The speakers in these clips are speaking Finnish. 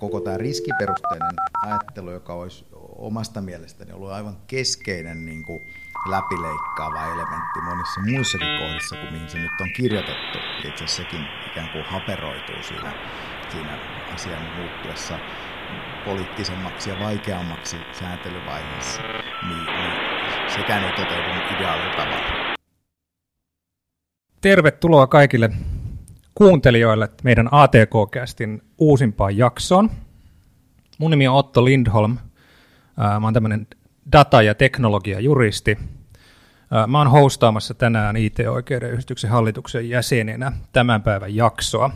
koko tämä riskiperusteinen ajattelu, joka olisi omasta mielestäni ollut aivan keskeinen niin kuin läpileikkaava elementti monissa muissakin kohdissa kuin mihin se nyt on kirjoitettu. Itse asiassa sekin ikään kuin haperoituu siinä, siinä asian muuttuessa poliittisemmaksi ja vaikeammaksi sääntelyvaiheessa, niin, niin sekään ei toteudu ideaalilla tavalla. Tervetuloa kaikille kuuntelijoille meidän ATK-kästin uusimpaan jaksoon. Mun nimi on Otto Lindholm. Mä oon tämmöinen data- ja teknologiajuristi. Mä oon hostaamassa tänään IT-oikeuden yhdistyksen hallituksen jäsenenä tämän päivän jaksoa.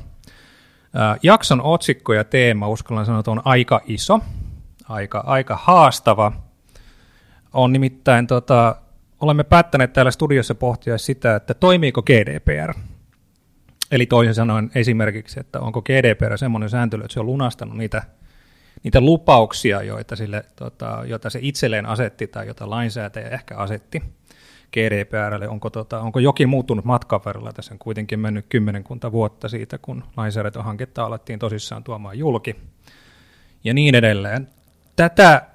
Jakson otsikko ja teema, uskallan sanoa, on aika iso, aika, aika haastava. On nimittäin, tota, olemme päättäneet täällä studiossa pohtia sitä, että toimiiko GDPR – Eli toisin sanoen esimerkiksi, että onko GDPR semmoinen sääntely, että se on lunastanut niitä, niitä lupauksia, joita, sille, tota, joita se itselleen asetti tai jota lainsäätäjä ehkä asetti GDPRlle. Onko, tota, onko jokin muuttunut matkan varrella? Tässä on kuitenkin mennyt kymmenkunta vuotta siitä, kun lainsäädäntöhanketta alettiin tosissaan tuomaan julki ja niin edelleen. Tätä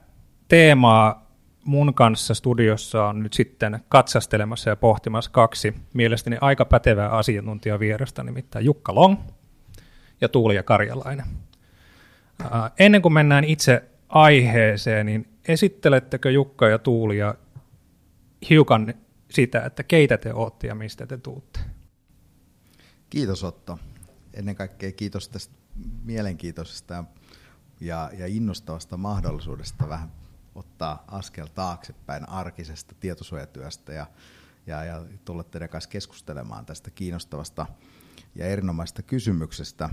teemaa mun kanssa studiossa on nyt sitten katsastelemassa ja pohtimassa kaksi mielestäni aika pätevää asiantuntijavierasta, nimittäin Jukka Long ja Tuulia Karjalainen. Ennen kuin mennään itse aiheeseen, niin esittelettekö Jukka ja Tuulia hiukan sitä, että keitä te olette ja mistä te tuutte? Kiitos Otto. Ennen kaikkea kiitos tästä mielenkiintoisesta ja, ja innostavasta mahdollisuudesta vähän ottaa askel taaksepäin arkisesta tietosuojatyöstä ja, ja, ja tulla teidän kanssa keskustelemaan tästä kiinnostavasta ja erinomaisesta kysymyksestä.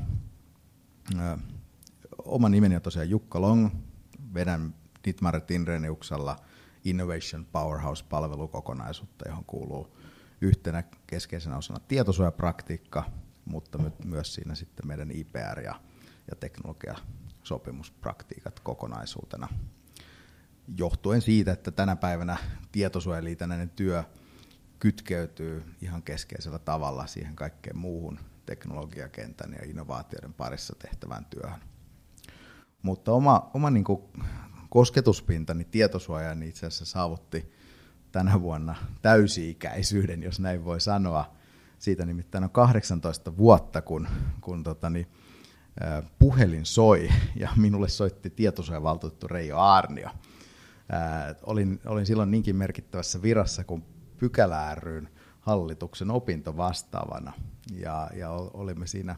Oma nimeni on tosiaan Jukka Long, vedän Dietmar Tinreniuksella Innovation Powerhouse-palvelukokonaisuutta, johon kuuluu yhtenä keskeisenä osana tietosuojapraktiikka, mutta myös siinä sitten meidän IPR ja, ja teknologiasopimuspraktiikat kokonaisuutena johtuen siitä, että tänä päivänä tietosuojaliitännäinen työ kytkeytyy ihan keskeisellä tavalla siihen kaikkeen muuhun teknologiakentän ja innovaatioiden parissa tehtävään työhön. Mutta oma, oma niin kuin kosketuspintani tietosuojaan itse asiassa saavutti tänä vuonna täysi-ikäisyyden, jos näin voi sanoa. Siitä nimittäin on 18 vuotta, kun, kun totani, puhelin soi ja minulle soitti tietosuojavaltuutettu Reijo Aarnio – Olin, olin silloin niinkin merkittävässä virassa kuin pykälä ryn hallituksen opintovastaavana. Ja, ja olimme siinä,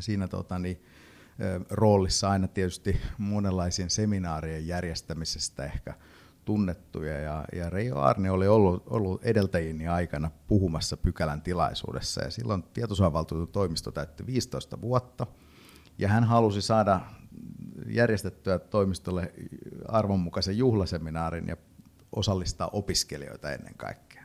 siinä tota, niin, roolissa aina tietysti monenlaisien seminaarien järjestämisestä ehkä tunnettuja. Ja, ja Reijo Arne oli ollut, ollut edeltäjieni aikana puhumassa pykälän tilaisuudessa. Ja silloin tietosuojavaltuutetun toimisto täytti 15 vuotta. Ja hän halusi saada järjestettyä toimistolle arvonmukaisen juhlaseminaarin ja osallistaa opiskelijoita ennen kaikkea.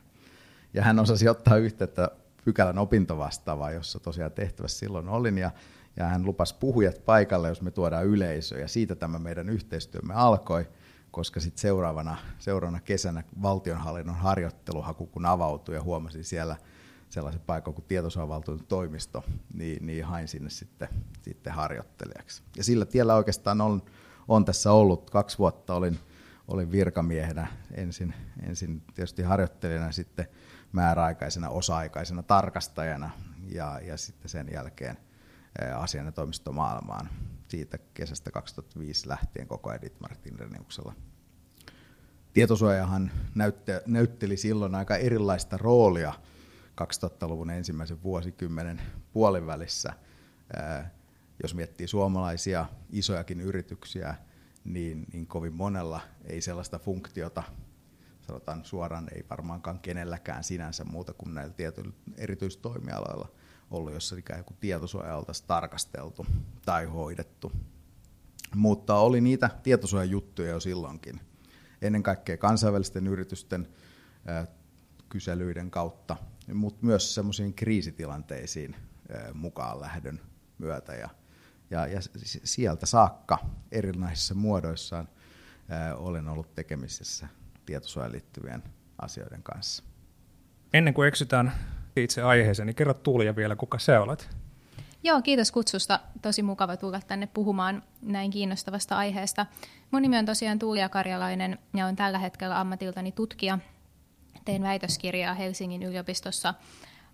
Ja hän osasi ottaa yhteyttä pykälän opintovastaavaa, jossa tosiaan tehtävässä silloin olin, ja, ja hän lupasi puhujat paikalle, jos me tuodaan yleisö, ja siitä tämä meidän yhteistyömme alkoi, koska sitten seuraavana, seuraavana kesänä valtionhallinnon harjoitteluhaku, kun avautui ja huomasin siellä – sellaisen paikan kuin tietosuojavaltuutetun toimisto, niin, niin hain sinne sitten, sitten harjoittelijaksi. Ja sillä tiellä oikeastaan on, on tässä ollut. Kaksi vuotta olin, olin virkamiehenä ensin, ensin tietysti harjoittelijana, sitten määräaikaisena, osa-aikaisena tarkastajana ja, ja sitten sen jälkeen asian ja toimistomaailmaan siitä kesästä 2005 lähtien koko ajan Ditmarin Reniuksella. Tietosuojahan näytteli silloin aika erilaista roolia – 2000-luvun ensimmäisen vuosikymmenen puolivälissä. Jos miettii suomalaisia isojakin yrityksiä, niin, niin kovin monella ei sellaista funktiota, sanotaan suoraan, ei varmaankaan kenelläkään sinänsä muuta kuin näillä tietyillä erityistoimialoilla ollut, jossa ikään kuin tietosuoja oltaisiin tarkasteltu tai hoidettu. Mutta oli niitä tietosuojajuttuja jo silloinkin. Ennen kaikkea kansainvälisten yritysten kyselyiden kautta mutta myös semmoisiin kriisitilanteisiin mukaan lähdön myötä. Ja, ja, ja sieltä saakka erilaisissa muodoissaan olen ollut tekemisissä tietosuojaan liittyvien asioiden kanssa. Ennen kuin eksytään itse aiheeseen, niin kerro Tuulia vielä, kuka sä olet? Joo, kiitos kutsusta. Tosi mukava tulla tänne puhumaan näin kiinnostavasta aiheesta. Mun nimi on tosiaan Tuulia Karjalainen ja olen tällä hetkellä ammatiltani tutkija. Tein väitöskirjaa Helsingin yliopistossa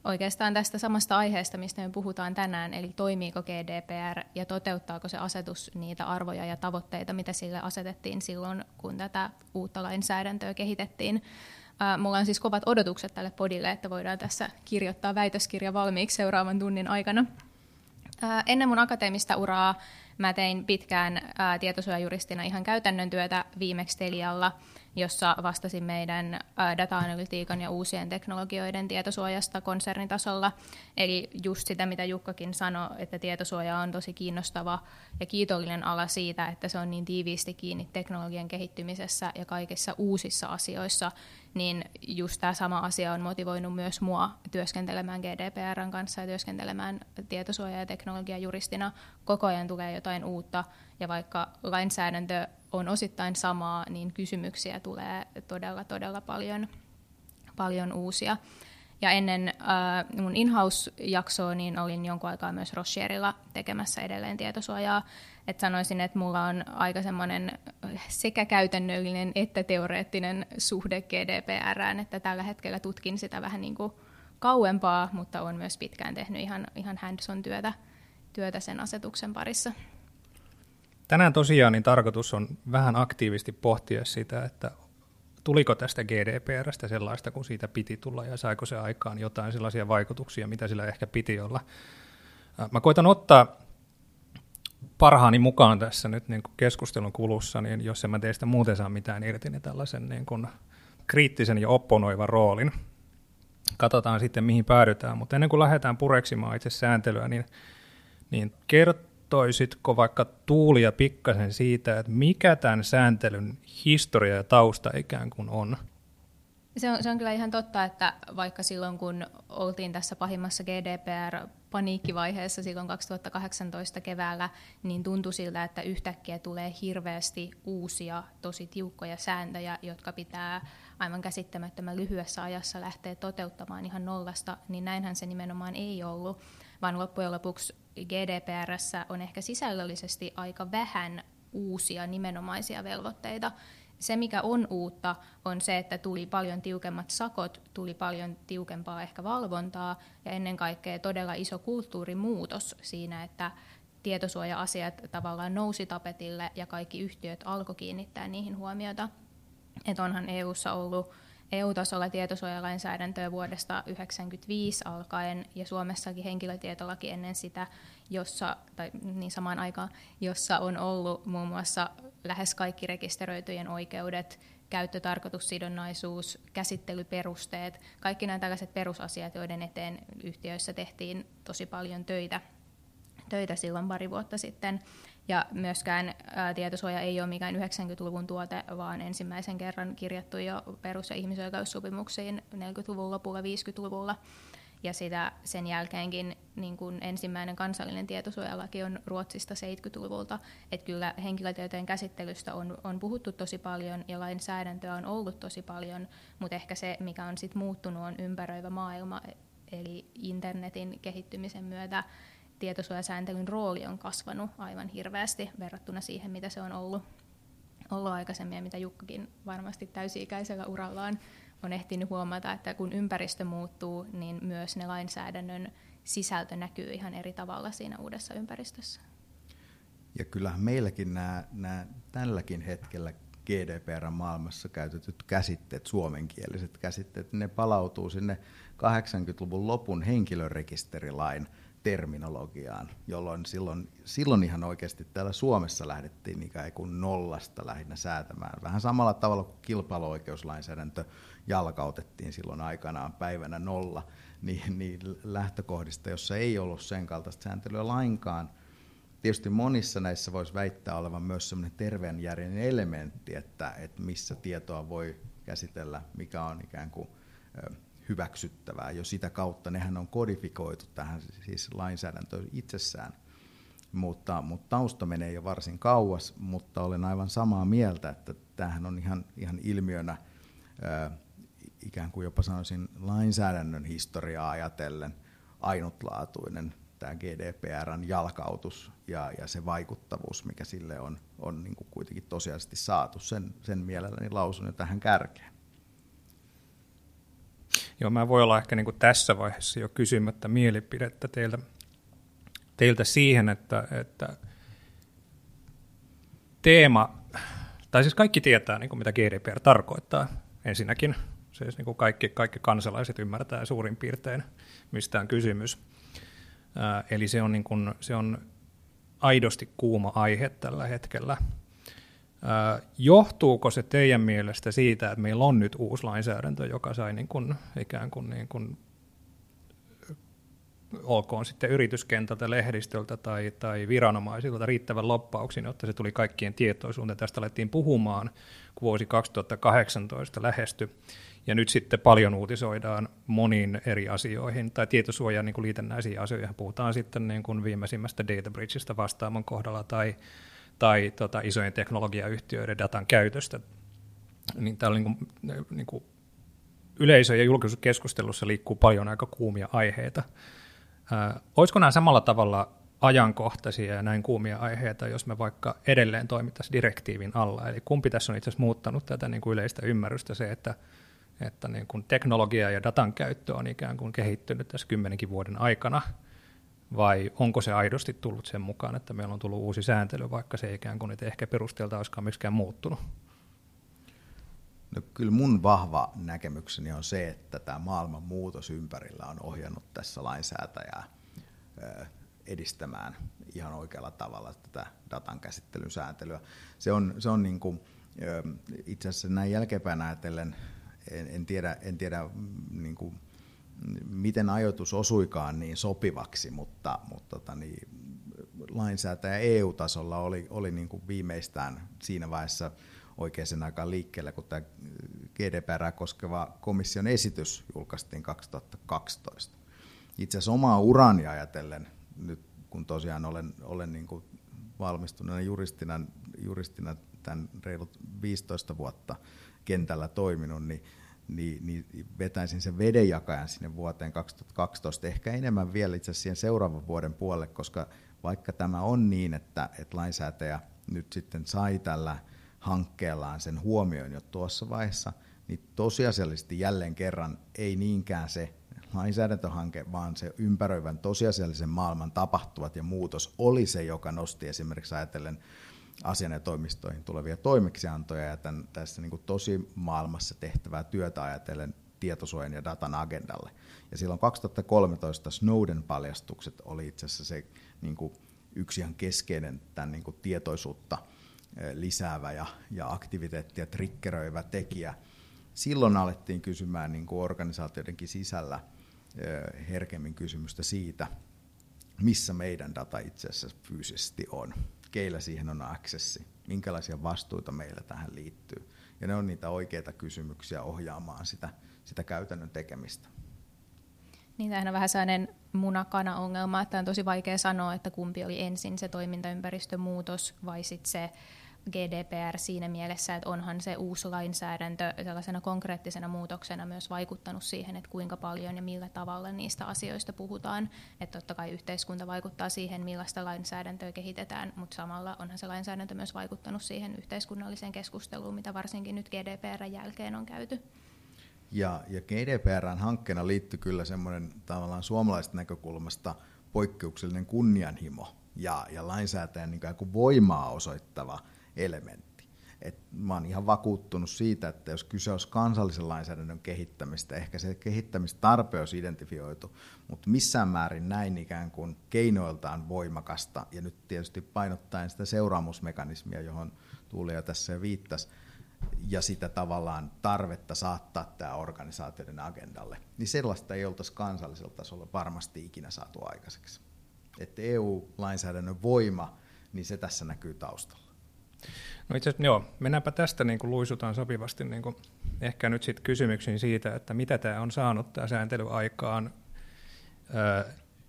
oikeastaan tästä samasta aiheesta, mistä me puhutaan tänään, eli toimiiko GDPR ja toteuttaako se asetus niitä arvoja ja tavoitteita, mitä sille asetettiin silloin, kun tätä uutta lainsäädäntöä kehitettiin. Mulla on siis kovat odotukset tälle podille, että voidaan tässä kirjoittaa väitöskirja valmiiksi seuraavan tunnin aikana. Ennen mun akateemista uraa mä tein pitkään tietosuojajuristina ihan käytännön työtä viimeksi Telialla – jossa vastasin meidän data-analytiikan ja uusien teknologioiden tietosuojasta konsernitasolla. Eli just sitä, mitä Jukkakin sanoi, että tietosuoja on tosi kiinnostava ja kiitollinen ala siitä, että se on niin tiiviisti kiinni teknologian kehittymisessä ja kaikissa uusissa asioissa, niin just tämä sama asia on motivoinut myös mua työskentelemään GDPRn kanssa ja työskentelemään tietosuoja- ja teknologiajuristina. Koko ajan tulee jotain uutta, ja vaikka lainsäädäntö on osittain samaa, niin kysymyksiä tulee todella, todella paljon, paljon uusia. Ja ennen äh, mun in-house-jaksoa niin olin jonkun aikaa myös Rocherilla tekemässä edelleen tietosuojaa. Et sanoisin, että mulla on aika semmoinen sekä käytännöllinen että teoreettinen suhde GDPRään, että tällä hetkellä tutkin sitä vähän niin kuin kauempaa, mutta on myös pitkään tehnyt ihan, ihan hands-on työtä, työtä sen asetuksen parissa. Tänään tosiaan niin tarkoitus on vähän aktiivisesti pohtia sitä, että tuliko tästä GDPRstä sellaista, kun siitä piti tulla ja saiko se aikaan jotain sellaisia vaikutuksia, mitä sillä ehkä piti olla. Mä koitan ottaa parhaani mukaan tässä nyt niin kuin keskustelun kulussa, niin jos en mä teistä muuten saa mitään irti, niin tällaisen niin kuin kriittisen ja opponoivan roolin. Katsotaan sitten, mihin päädytään, mutta ennen kuin lähdetään pureksimaan itse sääntelyä, niin, niin kert, kertoisitko vaikka Tuulia pikkasen siitä, että mikä tämän sääntelyn historia ja tausta ikään kuin on? Se on, se on kyllä ihan totta, että vaikka silloin kun oltiin tässä pahimmassa GDPR-paniikkivaiheessa silloin 2018 keväällä, niin tuntui siltä, että yhtäkkiä tulee hirveästi uusia, tosi tiukkoja sääntöjä, jotka pitää aivan käsittämättömän lyhyessä ajassa lähteä toteuttamaan ihan nollasta, niin näinhän se nimenomaan ei ollut, vaan loppujen lopuksi GDPRssä on ehkä sisällöllisesti aika vähän uusia nimenomaisia velvoitteita. Se, mikä on uutta, on se, että tuli paljon tiukemmat sakot, tuli paljon tiukempaa ehkä valvontaa ja ennen kaikkea todella iso kulttuurimuutos siinä, että tietosuoja-asiat tavallaan nousi tapetille ja kaikki yhtiöt alkoi kiinnittää niihin huomiota. Että onhan EU:ssa ollut EU-tasolla tietosuojalainsäädäntöä vuodesta 1995 alkaen ja Suomessakin henkilötietolaki ennen sitä, jossa, tai niin samaan aikaan, jossa on ollut muun muassa lähes kaikki rekisteröityjen oikeudet, käyttötarkoitussidonnaisuus, käsittelyperusteet, kaikki nämä tällaiset perusasiat, joiden eteen yhtiöissä tehtiin tosi paljon töitä, töitä silloin pari vuotta sitten. Ja myöskään ää, tietosuoja ei ole mikään 90-luvun tuote, vaan ensimmäisen kerran kirjattu jo perus- ja ihmisoikeussopimuksiin 40-luvun lopulla, 50-luvulla. Ja sitä sen jälkeenkin niin kun ensimmäinen kansallinen tietosuojalaki on Ruotsista 70-luvulta. Että kyllä henkilötietojen käsittelystä on, on puhuttu tosi paljon ja lainsäädäntöä on ollut tosi paljon, mutta ehkä se, mikä on sit muuttunut, on ympäröivä maailma, eli internetin kehittymisen myötä tietosuojasääntelyn rooli on kasvanut aivan hirveästi verrattuna siihen, mitä se on ollut, ollut aikaisemmin ja mitä Jukkakin varmasti täysi-ikäisellä urallaan on ehtinyt huomata, että kun ympäristö muuttuu, niin myös ne lainsäädännön sisältö näkyy ihan eri tavalla siinä uudessa ympäristössä. Ja kyllähän meilläkin nämä, nämä tälläkin hetkellä GDPR-maailmassa käytetyt käsitteet, suomenkieliset käsitteet, ne palautuu sinne 80-luvun lopun henkilörekisterilain terminologiaan, jolloin silloin, silloin ihan oikeasti täällä Suomessa lähdettiin ikään kuin nollasta lähinnä säätämään. Vähän samalla tavalla kuin kilpailuoikeuslainsäädäntö jalkautettiin silloin aikanaan päivänä nolla, niin, niin lähtökohdista, jossa ei ollut sen kaltaista sääntelyä lainkaan. Tietysti monissa näissä voisi väittää olevan myös sellainen terveen järjen elementti, että, että missä tietoa voi käsitellä, mikä on ikään kuin hyväksyttävää. Jo sitä kautta nehän on kodifikoitu tähän siis lainsäädäntöön itsessään. Mutta, mutta tausta menee jo varsin kauas, mutta olen aivan samaa mieltä, että tämähän on ihan, ihan ilmiönä ää, ikään kuin jopa sanoisin lainsäädännön historiaa ajatellen ainutlaatuinen tämä GDPRn jalkautus ja, ja se vaikuttavuus, mikä sille on, on niin kuin kuitenkin tosiasiallisesti saatu, sen, sen mielelläni lausun jo tähän kärkeen. Joo, mä voi olla ehkä niin kuin tässä vaiheessa jo kysymättä mielipidettä teiltä, teiltä siihen, että, että teema, tai siis kaikki tietää, niin kuin mitä GDPR tarkoittaa ensinnäkin. Siis niin kuin kaikki, kaikki kansalaiset ymmärtää suurin piirtein, mistä on kysymys. Ää, eli se on, niin kuin, se on aidosti kuuma aihe tällä hetkellä. Johtuuko se teidän mielestä siitä, että meillä on nyt uusi lainsäädäntö, joka sai niin kuin, ikään kuin, niin kuin olkoon sitten yrityskentältä, lehdistöltä tai, tai viranomaisilta riittävän loppauksin, jotta se tuli kaikkien tietoisuuteen. Tästä alettiin puhumaan, kun vuosi 2018 lähesty. Ja nyt sitten paljon uutisoidaan moniin eri asioihin, tai tietosuojan niin liitännäisiin asioihin. Puhutaan sitten niin kuin viimeisimmästä data breachista vastaamon kohdalla, tai, tai tota, isojen teknologiayhtiöiden datan käytöstä. Niin täällä niin kuin, niin kuin yleisö- ja julkisuuskeskustelussa liikkuu paljon aika kuumia aiheita. Ää, olisiko nämä samalla tavalla ajankohtaisia ja näin kuumia aiheita, jos me vaikka edelleen toimittaisiin direktiivin alla? Eli kumpi tässä on itse asiassa muuttanut tätä niin kuin yleistä ymmärrystä, se, että, että niin kuin teknologia ja datan käyttö on ikään kuin kehittynyt tässä kymmenenkin vuoden aikana, vai onko se aidosti tullut sen mukaan, että meillä on tullut uusi sääntely, vaikka se ikään kuin että ehkä perusteelta olisikaan miksikään muuttunut? No, kyllä mun vahva näkemykseni on se, että tämä maailman muutos ympärillä on ohjannut tässä lainsäätäjää edistämään ihan oikealla tavalla tätä datan käsittelyn sääntelyä. Se on, se on niin kuin, itse asiassa näin jälkeenpäin ajatellen, en, en tiedä, en tiedä mm, niin kuin, miten ajoitus osuikaan niin sopivaksi, mutta, mutta tota, niin, lainsäätäjä EU-tasolla oli, oli niin kuin viimeistään siinä vaiheessa oikeaan aikaan liikkeelle, kun tämä GDPR koskeva komission esitys julkaistiin 2012. Itse asiassa omaa urani ajatellen, nyt kun tosiaan olen, olen niin kuin valmistuneena juristina, juristina tämän reilut 15 vuotta kentällä toiminut, niin, niin, niin vetäisin sen vedenjakajan sinne vuoteen 2012, ehkä enemmän vielä itse asiassa siihen seuraavan vuoden puolelle, koska vaikka tämä on niin, että, että lainsäätäjä nyt sitten sai tällä hankkeellaan sen huomioon jo tuossa vaiheessa, niin tosiasiallisesti jälleen kerran ei niinkään se lainsäädäntöhanke, vaan se ympäröivän tosiasiallisen maailman tapahtuvat ja muutos oli se, joka nosti esimerkiksi ajatellen asian ja toimistoihin tulevia toimeksiantoja ja tämän, tässä niin tosi maailmassa tehtävää työtä ajatellen tietosuojan ja datan agendalle. Ja silloin 2013 Snowden paljastukset oli itse asiassa se niin kuin yksi ihan keskeinen tämän niin kuin tietoisuutta lisäävä ja, ja aktiviteettia triggeröivä tekijä. Silloin alettiin kysymään niin kuin organisaatioidenkin sisällä herkemmin kysymystä siitä, missä meidän data itse asiassa fyysisesti on, keillä siihen on accessi, minkälaisia vastuita meillä tähän liittyy. Ja ne on niitä oikeita kysymyksiä ohjaamaan sitä, sitä käytännön tekemistä. Niin tämähän on vähän sellainen munakana-ongelma, että on tosi vaikea sanoa, että kumpi oli ensin se toimintaympäristön muutos vai sitten se GDPR siinä mielessä, että onhan se uusi lainsäädäntö sellaisena konkreettisena muutoksena myös vaikuttanut siihen, että kuinka paljon ja millä tavalla niistä asioista puhutaan. Että totta kai yhteiskunta vaikuttaa siihen, millaista lainsäädäntöä kehitetään, mutta samalla onhan se lainsäädäntö myös vaikuttanut siihen yhteiskunnalliseen keskusteluun, mitä varsinkin nyt GDPRn jälkeen on käyty. Ja, ja GDPRn hankkeena liittyy kyllä semmoinen tavallaan suomalaisesta näkökulmasta poikkeuksellinen kunnianhimo ja, ja lainsäätäjän niin kuin voimaa osoittava elementti. Et mä oon ihan vakuuttunut siitä, että jos kyse olisi kansallisen lainsäädännön kehittämistä, ehkä se kehittämistarpe olisi identifioitu, mutta missään määrin näin ikään kuin keinoiltaan voimakasta, ja nyt tietysti painottaen sitä seuraamusmekanismia, johon Tuuli jo tässä viittasi, ja sitä tavallaan tarvetta saattaa tämä organisaatioiden agendalle, niin sellaista ei oltaisi kansallisella tasolla varmasti ikinä saatu aikaiseksi. Että EU-lainsäädännön voima, niin se tässä näkyy taustalla. No itse asiassa, joo, mennäänpä tästä niin kuin luisutaan sopivasti niin kuin ehkä nyt sitten kysymyksiin siitä, että mitä tämä on saanut tämä sääntely aikaan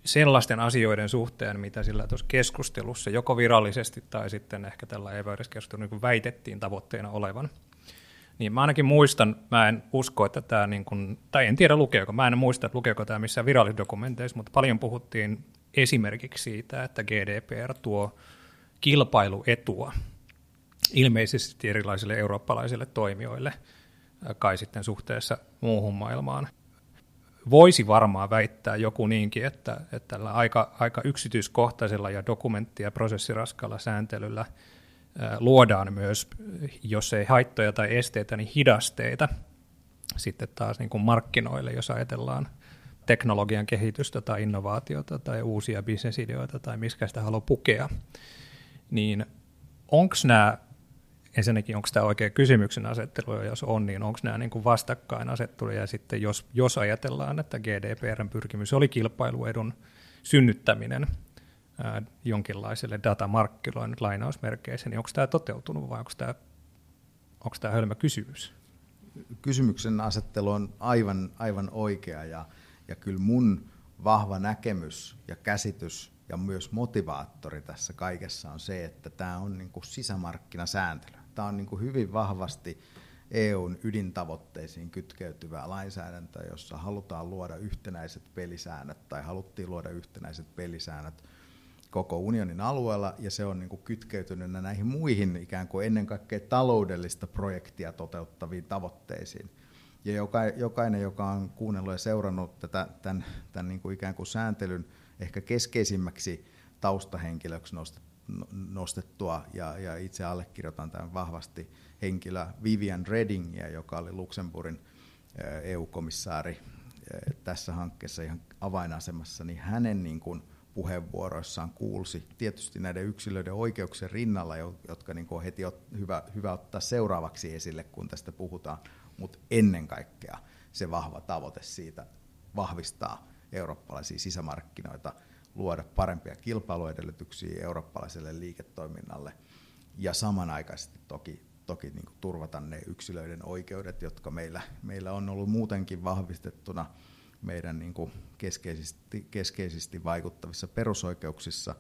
sellaisten asioiden suhteen, mitä sillä tuossa keskustelussa joko virallisesti tai sitten ehkä tällä epäyhdeskeskustelulla niin väitettiin tavoitteena olevan. Niin mä ainakin muistan, mä en usko, että tämä, niin kuin, tai en tiedä lukeeko, mä en muista, että lukeeko tämä missään virallisissa dokumenteissa, mutta paljon puhuttiin esimerkiksi siitä, että GDPR tuo kilpailuetua ilmeisesti erilaisille eurooppalaisille toimijoille kai sitten suhteessa muuhun maailmaan. Voisi varmaan väittää joku niinkin, että, että tällä aika, aika yksityiskohtaisella ja dokumentti- ja prosessiraskalla sääntelyllä luodaan myös, jos ei haittoja tai esteitä, niin hidasteita sitten taas niin kuin markkinoille, jos ajatellaan teknologian kehitystä tai innovaatiota tai uusia bisnesideoita tai miskä sitä haluaa pukea, niin onko nämä, ensinnäkin onko tämä oikea kysymyksen asettelu, ja jos on, niin onko nämä niin kuin vastakkainasetteluja, ja sitten jos, jos ajatellaan, että GDPRn pyrkimys oli kilpailuedun synnyttäminen ää, jonkinlaiselle datamarkkinoille lainausmerkeissä, niin onko tämä toteutunut vai onko tämä, onko tämä hölmä kysymys? Kysymyksen asettelu on aivan, aivan oikea, ja ja kyllä mun vahva näkemys ja käsitys ja myös motivaattori tässä kaikessa on se, että tämä on niin kuin sisämarkkinasääntely. Tämä on niin kuin hyvin vahvasti EUn ydintavoitteisiin kytkeytyvää lainsäädäntöä, jossa halutaan luoda yhtenäiset pelisäännöt tai haluttiin luoda yhtenäiset pelisäännöt koko unionin alueella ja se on niin kuin kytkeytynyt näihin muihin ikään kuin ennen kaikkea taloudellista projektia toteuttaviin tavoitteisiin. Ja jokainen, joka on kuunnellut ja seurannut tätä, tämän, tämän niin kuin ikään kuin sääntelyn ehkä keskeisimmäksi taustahenkilöksi nostettua, ja, ja itse allekirjoitan tämän vahvasti. Henkilö Vivian Reddingia, joka oli Luxemburgin EU-komissaari tässä hankkeessa ihan avainasemassa, niin hänen niin kuin puheenvuoroissaan kuulsi tietysti näiden yksilöiden oikeuksien rinnalla, jotka niin kuin on heti hyvä, hyvä ottaa seuraavaksi esille, kun tästä puhutaan, mutta ennen kaikkea se vahva tavoite siitä vahvistaa eurooppalaisia sisämarkkinoita, luoda parempia kilpailuedellytyksiä eurooppalaiselle liiketoiminnalle ja samanaikaisesti toki, toki niin kuin turvata ne yksilöiden oikeudet, jotka meillä, meillä on ollut muutenkin vahvistettuna meidän niin kuin keskeisesti, keskeisesti vaikuttavissa perusoikeuksissa,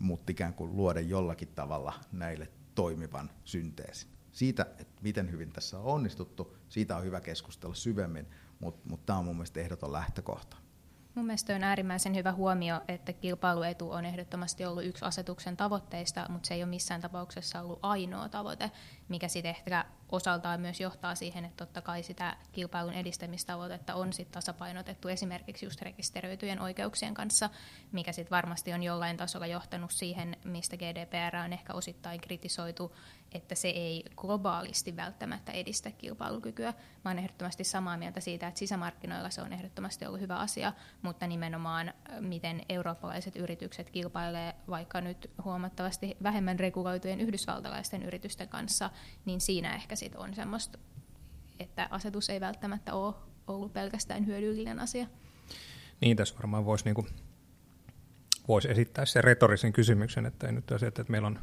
mutta ikään kuin luoda jollakin tavalla näille toimivan synteesin siitä, että miten hyvin tässä on onnistuttu, siitä on hyvä keskustella syvemmin, mutta, mutta tämä on mun mielestä ehdoton lähtökohta. Mun mielestä on äärimmäisen hyvä huomio, että kilpailuetu on ehdottomasti ollut yksi asetuksen tavoitteista, mutta se ei ole missään tapauksessa ollut ainoa tavoite, mikä sitten ehkä osaltaan myös johtaa siihen, että totta kai sitä kilpailun edistämistavoitetta on sitten tasapainotettu esimerkiksi just rekisteröityjen oikeuksien kanssa, mikä sitten varmasti on jollain tasolla johtanut siihen, mistä GDPR on ehkä osittain kritisoitu, että se ei globaalisti välttämättä edistä kilpailukykyä. Mä olen ehdottomasti samaa mieltä siitä, että sisämarkkinoilla se on ehdottomasti ollut hyvä asia, mutta nimenomaan miten eurooppalaiset yritykset kilpailee vaikka nyt huomattavasti vähemmän reguloitujen yhdysvaltalaisten yritysten kanssa, niin siinä ehkä sit on semmoista, että asetus ei välttämättä ole ollut pelkästään hyödyllinen asia. Niin, tässä varmaan voisi niinku, vois esittää sen retorisen kysymyksen, että ei nyt asia, että meillä on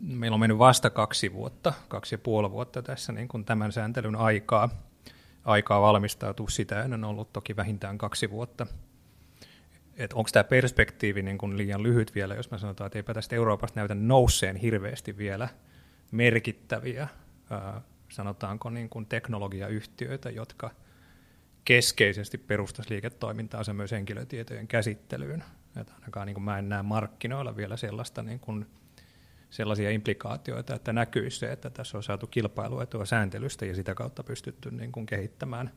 meillä on mennyt vasta kaksi vuotta, kaksi ja puoli vuotta tässä niin kuin tämän sääntelyn aikaa, aikaa valmistautua. Sitä ennen on ollut toki vähintään kaksi vuotta. Et onko tämä perspektiivi niin kuin liian lyhyt vielä, jos mä sanotaan, että eipä tästä Euroopasta näytä nousseen hirveästi vielä merkittäviä, sanotaanko niin kuin teknologiayhtiöitä, jotka keskeisesti perustaisi liiketoimintaansa myös henkilötietojen käsittelyyn. Et ainakaan niin kuin mä en näe markkinoilla vielä sellaista niin kuin sellaisia implikaatioita, että näkyy se, että tässä on saatu kilpailuetua sääntelystä ja sitä kautta pystytty niin kuin kehittämään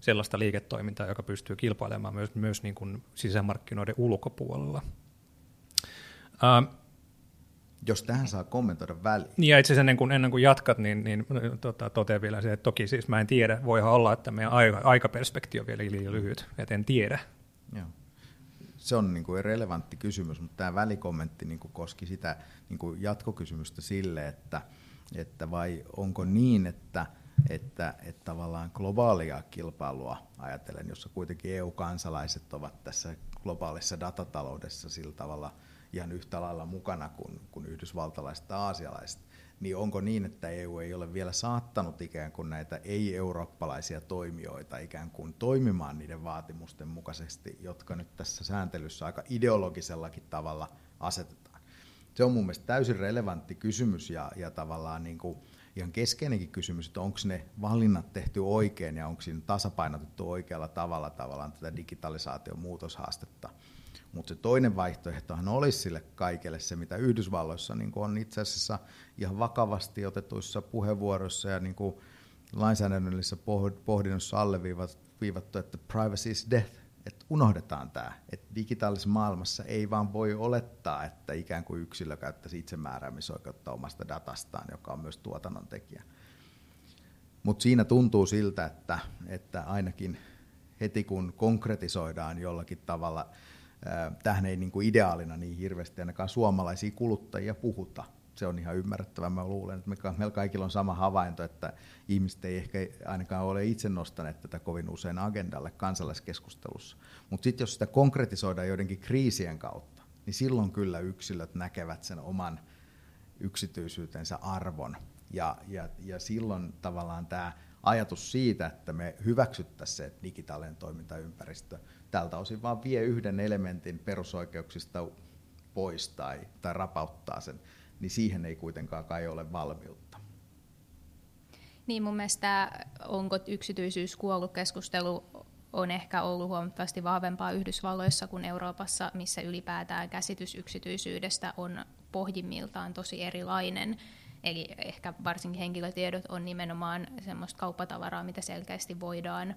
sellaista liiketoimintaa, joka pystyy kilpailemaan myös, myös niin kuin sisämarkkinoiden ulkopuolella. Uh, jos tähän saa kommentoida väliin. Niin ja itse asiassa ennen kuin, ennen kuin jatkat, niin, niin tota, totean vielä se, että toki siis mä en tiedä, voi olla, että meidän aika, aikaperspektiivi on vielä liian lyhyt, että en tiedä. Joo se on niin kuin relevantti kysymys, mutta tämä välikommentti niin kuin koski sitä niin kuin jatkokysymystä sille, että, että vai onko niin, että, että, että tavallaan globaalia kilpailua ajatellen, jossa kuitenkin EU-kansalaiset ovat tässä globaalissa datataloudessa sillä tavalla ihan yhtä lailla mukana kuin, kuin yhdysvaltalaiset ja aasialaiset, niin onko niin, että EU ei ole vielä saattanut ikään kuin näitä ei-eurooppalaisia toimijoita ikään kuin toimimaan niiden vaatimusten mukaisesti, jotka nyt tässä sääntelyssä aika ideologisellakin tavalla asetetaan? Se on mun mielestä täysin relevantti kysymys ja, ja tavallaan niin kuin ihan keskeinenkin kysymys, että onko ne valinnat tehty oikein ja onko siinä tasapainotettu oikealla tavalla tavallaan tätä digitalisaation muutoshaastetta. Mutta se toinen vaihtoehtohan olisi sille kaikelle se, mitä Yhdysvalloissa niin on itse asiassa ihan vakavasti otetuissa puheenvuoroissa ja niin kuin lainsäädännöllisessä pohdinnossa alleviivattu, että privacy is death, että unohdetaan tämä, että digitaalisessa maailmassa ei vaan voi olettaa, että ikään kuin yksilö käyttäisi itsemääräämisoikeutta omasta datastaan, joka on myös tuotannon tekijä. Mutta siinä tuntuu siltä, että, että ainakin heti kun konkretisoidaan jollakin tavalla, tähän ei niin kuin ideaalina niin hirveästi ainakaan suomalaisia kuluttajia puhuta. Se on ihan ymmärrettävää. Mä luulen, että meillä kaikilla on sama havainto, että ihmiset ei ehkä ainakaan ole itse nostaneet tätä kovin usein agendalle kansalaiskeskustelussa. Mutta sitten jos sitä konkretisoidaan joidenkin kriisien kautta, niin silloin kyllä yksilöt näkevät sen oman yksityisyytensä arvon. Ja, ja, ja silloin tavallaan tämä ajatus siitä, että me hyväksyttäisiin se digitaalinen toimintaympäristö, tältä osin vaan vie yhden elementin perusoikeuksista pois tai, tai rapauttaa sen, niin siihen ei kuitenkaan kai ole valmiutta. Niin mun mielestä onko yksityisyys kuollut keskustelu on ehkä ollut huomattavasti vahvempaa Yhdysvalloissa kuin Euroopassa, missä ylipäätään käsitys yksityisyydestä on pohjimmiltaan tosi erilainen. Eli ehkä varsinkin henkilötiedot on nimenomaan semmoista kauppatavaraa, mitä selkeästi voidaan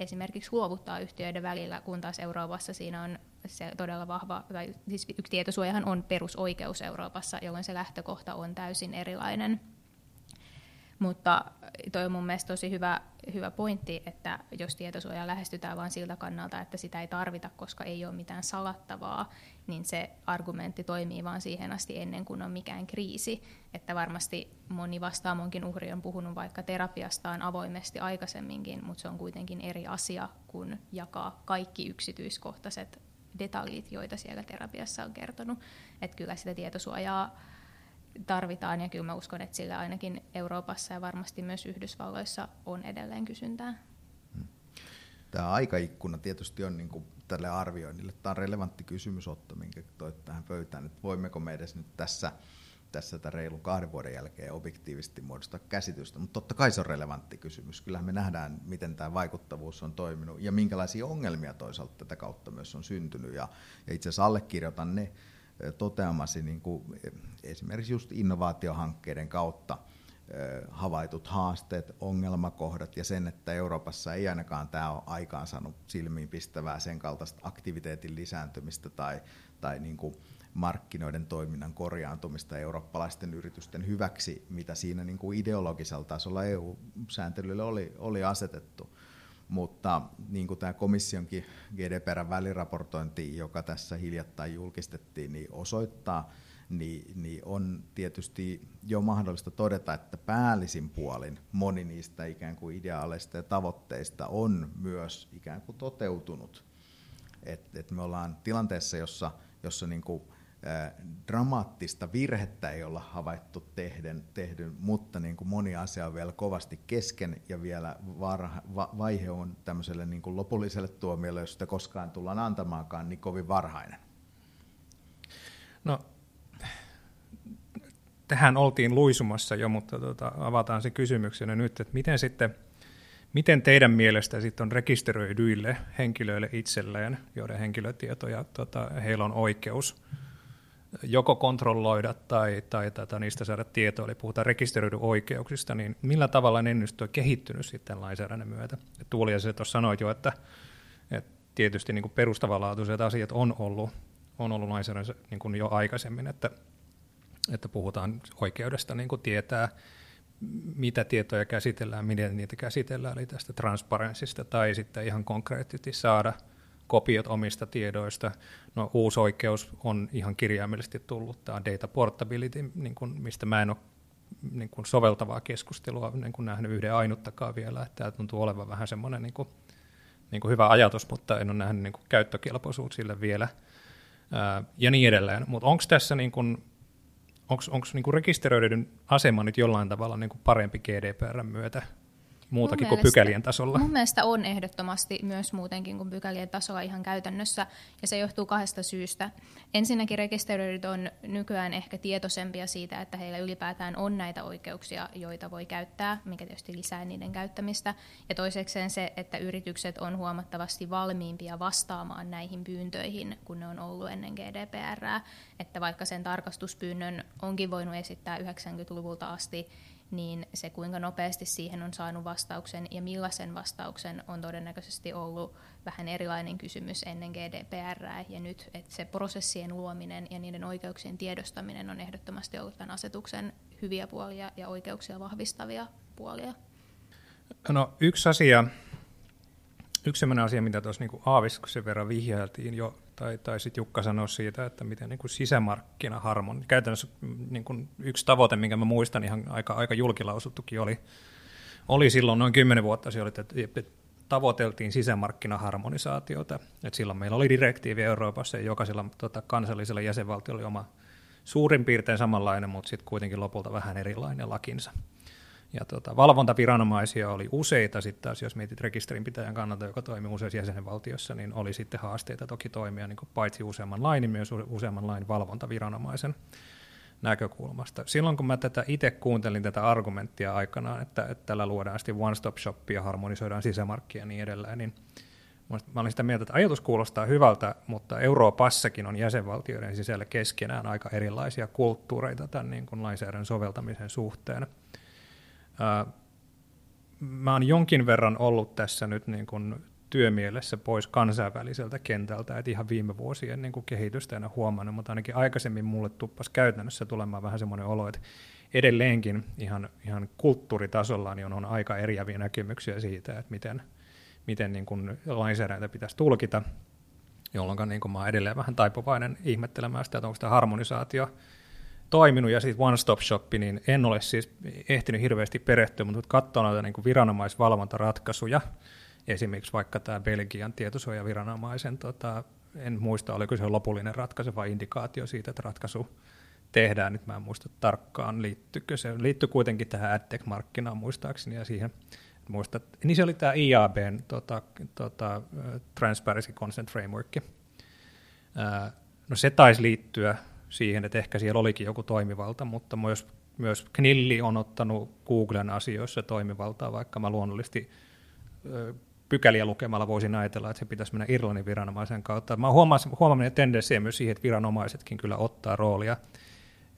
esimerkiksi luovuttaa yhtiöiden välillä, kun taas Euroopassa siinä on se todella vahva, tai siis tietosuojahan on perusoikeus Euroopassa, jolloin se lähtökohta on täysin erilainen. Mutta toi on mun mielestä tosi hyvä, hyvä pointti, että jos tietosuojaa lähestytään vain siltä kannalta, että sitä ei tarvita, koska ei ole mitään salattavaa, niin se argumentti toimii vain siihen asti ennen kuin on mikään kriisi. Että varmasti moni vastaamonkin uhri on puhunut vaikka terapiastaan avoimesti aikaisemminkin, mutta se on kuitenkin eri asia kuin jakaa kaikki yksityiskohtaiset detaljit, joita siellä terapiassa on kertonut. Että kyllä sitä tietosuojaa tarvitaan ja kyllä mä uskon, että sillä ainakin Euroopassa ja varmasti myös Yhdysvalloissa on edelleen kysyntää. Hmm. Tämä aikaikkuna tietysti on niin kuin tälle arvioinnille. Tämä on relevantti kysymys Otto, minkä toit tähän pöytään, että voimmeko me edes nyt tässä, tässä tämän reilun kahden vuoden jälkeen objektiivisesti muodostaa käsitystä, mutta totta kai se on relevantti kysymys. Kyllähän me nähdään, miten tämä vaikuttavuus on toiminut ja minkälaisia ongelmia toisaalta tätä kautta myös on syntynyt ja, ja itse asiassa allekirjoitan ne toteamasi niin kuin esimerkiksi just innovaatiohankkeiden kautta havaitut haasteet, ongelmakohdat ja sen, että Euroopassa ei ainakaan tämä ole aikaan saanut silmiin pistävää sen kaltaista aktiviteetin lisääntymistä tai, tai niin kuin markkinoiden toiminnan korjaantumista eurooppalaisten yritysten hyväksi, mitä siinä niin kuin ideologisella tasolla EU-sääntelylle oli, oli asetettu. Mutta niin kuin tämä komissionkin GDPRn väliraportointi, joka tässä hiljattain julkistettiin, niin osoittaa, niin, niin on tietysti jo mahdollista todeta, että päällisin puolin moni niistä ikään kuin ideaaleista ja tavoitteista on myös ikään kuin toteutunut. Et, et me ollaan tilanteessa, jossa, jossa niin kuin dramaattista virhettä ei olla havaittu tehden, tehdyn, mutta niin kuin moni asia on vielä kovasti kesken ja vielä varha, va, vaihe on tämmöiselle niin kuin lopulliselle tuomiolle, jos sitä koskaan tullaan antamaankaan, niin kovin varhainen. No, tähän oltiin luisumassa jo, mutta tota, avataan se kysymyksenä nyt, että miten sitten Miten teidän mielestä sitten on rekisteröidyille henkilöille itselleen, joiden henkilötietoja tota, heillä on oikeus joko kontrolloida tai, tai tätä, niistä saada tietoa, eli puhutaan rekisteröidyn oikeuksista, niin millä tavalla ne on kehittynyt sitten lainsäädännön myötä? Et Tuuli ja se tuossa sanoit jo, että, että tietysti niin kuin perustavanlaatuiset asiat on ollut, on ollut lainsäädännössä niin kuin jo aikaisemmin, että, että puhutaan oikeudesta niin kuin tietää, mitä tietoja käsitellään, miten niitä käsitellään, eli tästä transparenssista, tai sitten ihan konkreettisesti saada – kopiot omista tiedoista. No uusi oikeus on ihan kirjaimellisesti tullut, tämä data portability, niin kuin, mistä mä en ole niin kuin soveltavaa keskustelua niin kuin nähnyt yhden ainuttakaan vielä, että tämä tuntuu olevan vähän semmoinen niin kuin, niin kuin hyvä ajatus, mutta en ole nähnyt niin kuin käyttökelpoisuus sille vielä ää, ja niin edelleen. Mutta onko tässä niin kuin, onko, onko niin kuin rekisteröidyn asema nyt jollain tavalla niin kuin parempi GDPR myötä muutakin kuin pykälien tasolla? Mun mielestä on ehdottomasti myös muutenkin kuin pykälien tasolla ihan käytännössä, ja se johtuu kahdesta syystä. Ensinnäkin rekisteröidyt on nykyään ehkä tietoisempia siitä, että heillä ylipäätään on näitä oikeuksia, joita voi käyttää, mikä tietysti lisää niiden käyttämistä. Ja toisekseen se, että yritykset on huomattavasti valmiimpia vastaamaan näihin pyyntöihin, kun ne on ollut ennen GDPR. Että vaikka sen tarkastuspyynnön onkin voinut esittää 90-luvulta asti, niin se kuinka nopeasti siihen on saanut vastauksen ja millaisen vastauksen on todennäköisesti ollut vähän erilainen kysymys ennen GDPR ja nyt, että se prosessien luominen ja niiden oikeuksien tiedostaminen on ehdottomasti ollut tämän asetuksen hyviä puolia ja oikeuksia vahvistavia puolia. No yksi asia, yksi sellainen asia, mitä tuossa niin aavistuksen verran vihjailtiin jo tai, tai sitten Jukka sanoi siitä, että miten niin kuin sisämarkkinaharmoni. Käytännössä mm, niin kuin yksi tavoite, minkä mä muistan ihan aika, aika julkilausuttukin oli, oli silloin noin kymmenen vuotta sitten, että tavoiteltiin sisämarkkinaharmonisaatiota. Et silloin meillä oli direktiivi Euroopassa ja jokaisella tota, kansallisella jäsenvaltiolla oli oma suurin piirtein samanlainen, mutta sitten kuitenkin lopulta vähän erilainen lakinsa. Ja tota, valvontaviranomaisia oli useita sitten taas, jos mietit rekisterinpitäjän kannalta, joka toimii useissa jäsenvaltiossa, niin oli sitten haasteita toki toimia niin paitsi useamman lain, niin myös useamman lain valvontaviranomaisen näkökulmasta. Silloin kun mä tätä itse kuuntelin tätä argumenttia aikanaan, että, että tällä luodaan sitten one-stop shoppia, harmonisoidaan sisämarkkia ja niin edelleen, niin mä olin sitä mieltä, että ajatus kuulostaa hyvältä, mutta Euroopassakin on jäsenvaltioiden sisällä keskenään aika erilaisia kulttuureita tämän niin kuin lainsäädännön soveltamisen suhteen mä oon jonkin verran ollut tässä nyt niin kuin työmielessä pois kansainväliseltä kentältä, että ihan viime vuosien niin kuin kehitystä en ole huomannut, mutta ainakin aikaisemmin mulle tuppas käytännössä tulemaan vähän semmoinen olo, että edelleenkin ihan, ihan kulttuuritasolla niin on, aika eriäviä näkemyksiä siitä, että miten, miten niin kuin lainsäädäntö pitäisi tulkita, jolloin niin kuin mä oon edelleen vähän taipuvainen ihmettelemään sitä, että onko tämä harmonisaatio toiminut ja sitten One Stop Shop, niin en ole siis ehtinyt hirveästi perehtyä, mutta katsoa näitä niin viranomaisvalvontaratkaisuja, esimerkiksi vaikka tämä Belgian tietosuojaviranomaisen, tota, en muista oliko se lopullinen ratkaisu vai indikaatio siitä, että ratkaisu tehdään, nyt mä en muista tarkkaan, liittyykö se, liittyy kuitenkin tähän AdTech-markkinaan muistaakseni ja siihen, muista, niin se oli tämä IABn tota, tota, Transparency Consent Framework. No se taisi liittyä siihen, että ehkä siellä olikin joku toimivalta, mutta myös, myös Knilli on ottanut Googlen asioissa toimivaltaa, vaikka mä luonnollisesti pykäliä lukemalla voisin ajatella, että se pitäisi mennä Irlannin viranomaisen kautta. Mä huomaan tendenssiä myös siihen, että viranomaisetkin kyllä ottaa roolia,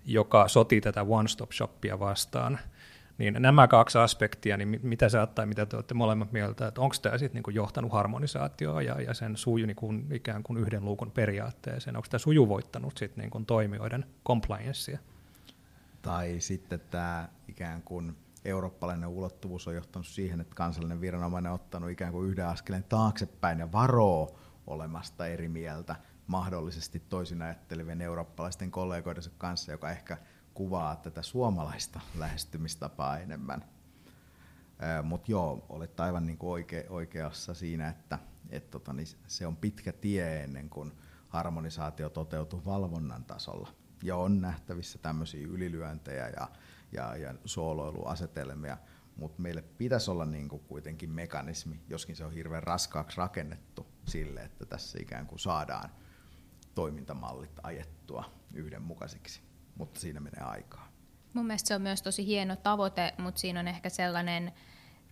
joka sotii tätä one-stop-shoppia vastaan – niin nämä kaksi aspektia, niin mitä sä tai mitä te olette molemmat mieltä, että onko tämä sitten niin johtanut harmonisaatioon ja, ja sen suju niin kuin, ikään kuin yhden luukun periaatteeseen, onko tämä sujuvoittanut sitten niin kuin toimijoiden compliancea? Tai sitten tämä ikään kuin eurooppalainen ulottuvuus on johtanut siihen, että kansallinen viranomainen on ottanut ikään kuin yhden askeleen taaksepäin ja varoo olemasta eri mieltä mahdollisesti toisin ajattelevien eurooppalaisten kollegoidensa kanssa, joka ehkä – kuvaa tätä suomalaista lähestymistapaa enemmän. Mutta joo, olet aivan niin oike, oikeassa siinä, että et tota, niin se on pitkä tie ennen kuin harmonisaatio toteutuu valvonnan tasolla. Ja on nähtävissä tämmöisiä ylilyöntejä ja, ja, ja sooloiluasetelmia, mutta meille pitäisi olla niin kuin kuitenkin mekanismi, joskin se on hirveän raskaaksi rakennettu sille, että tässä ikään kuin saadaan toimintamallit ajettua yhdenmukaisiksi mutta siinä menee aikaa. Mun mielestä se on myös tosi hieno tavoite, mutta siinä on ehkä sellainen,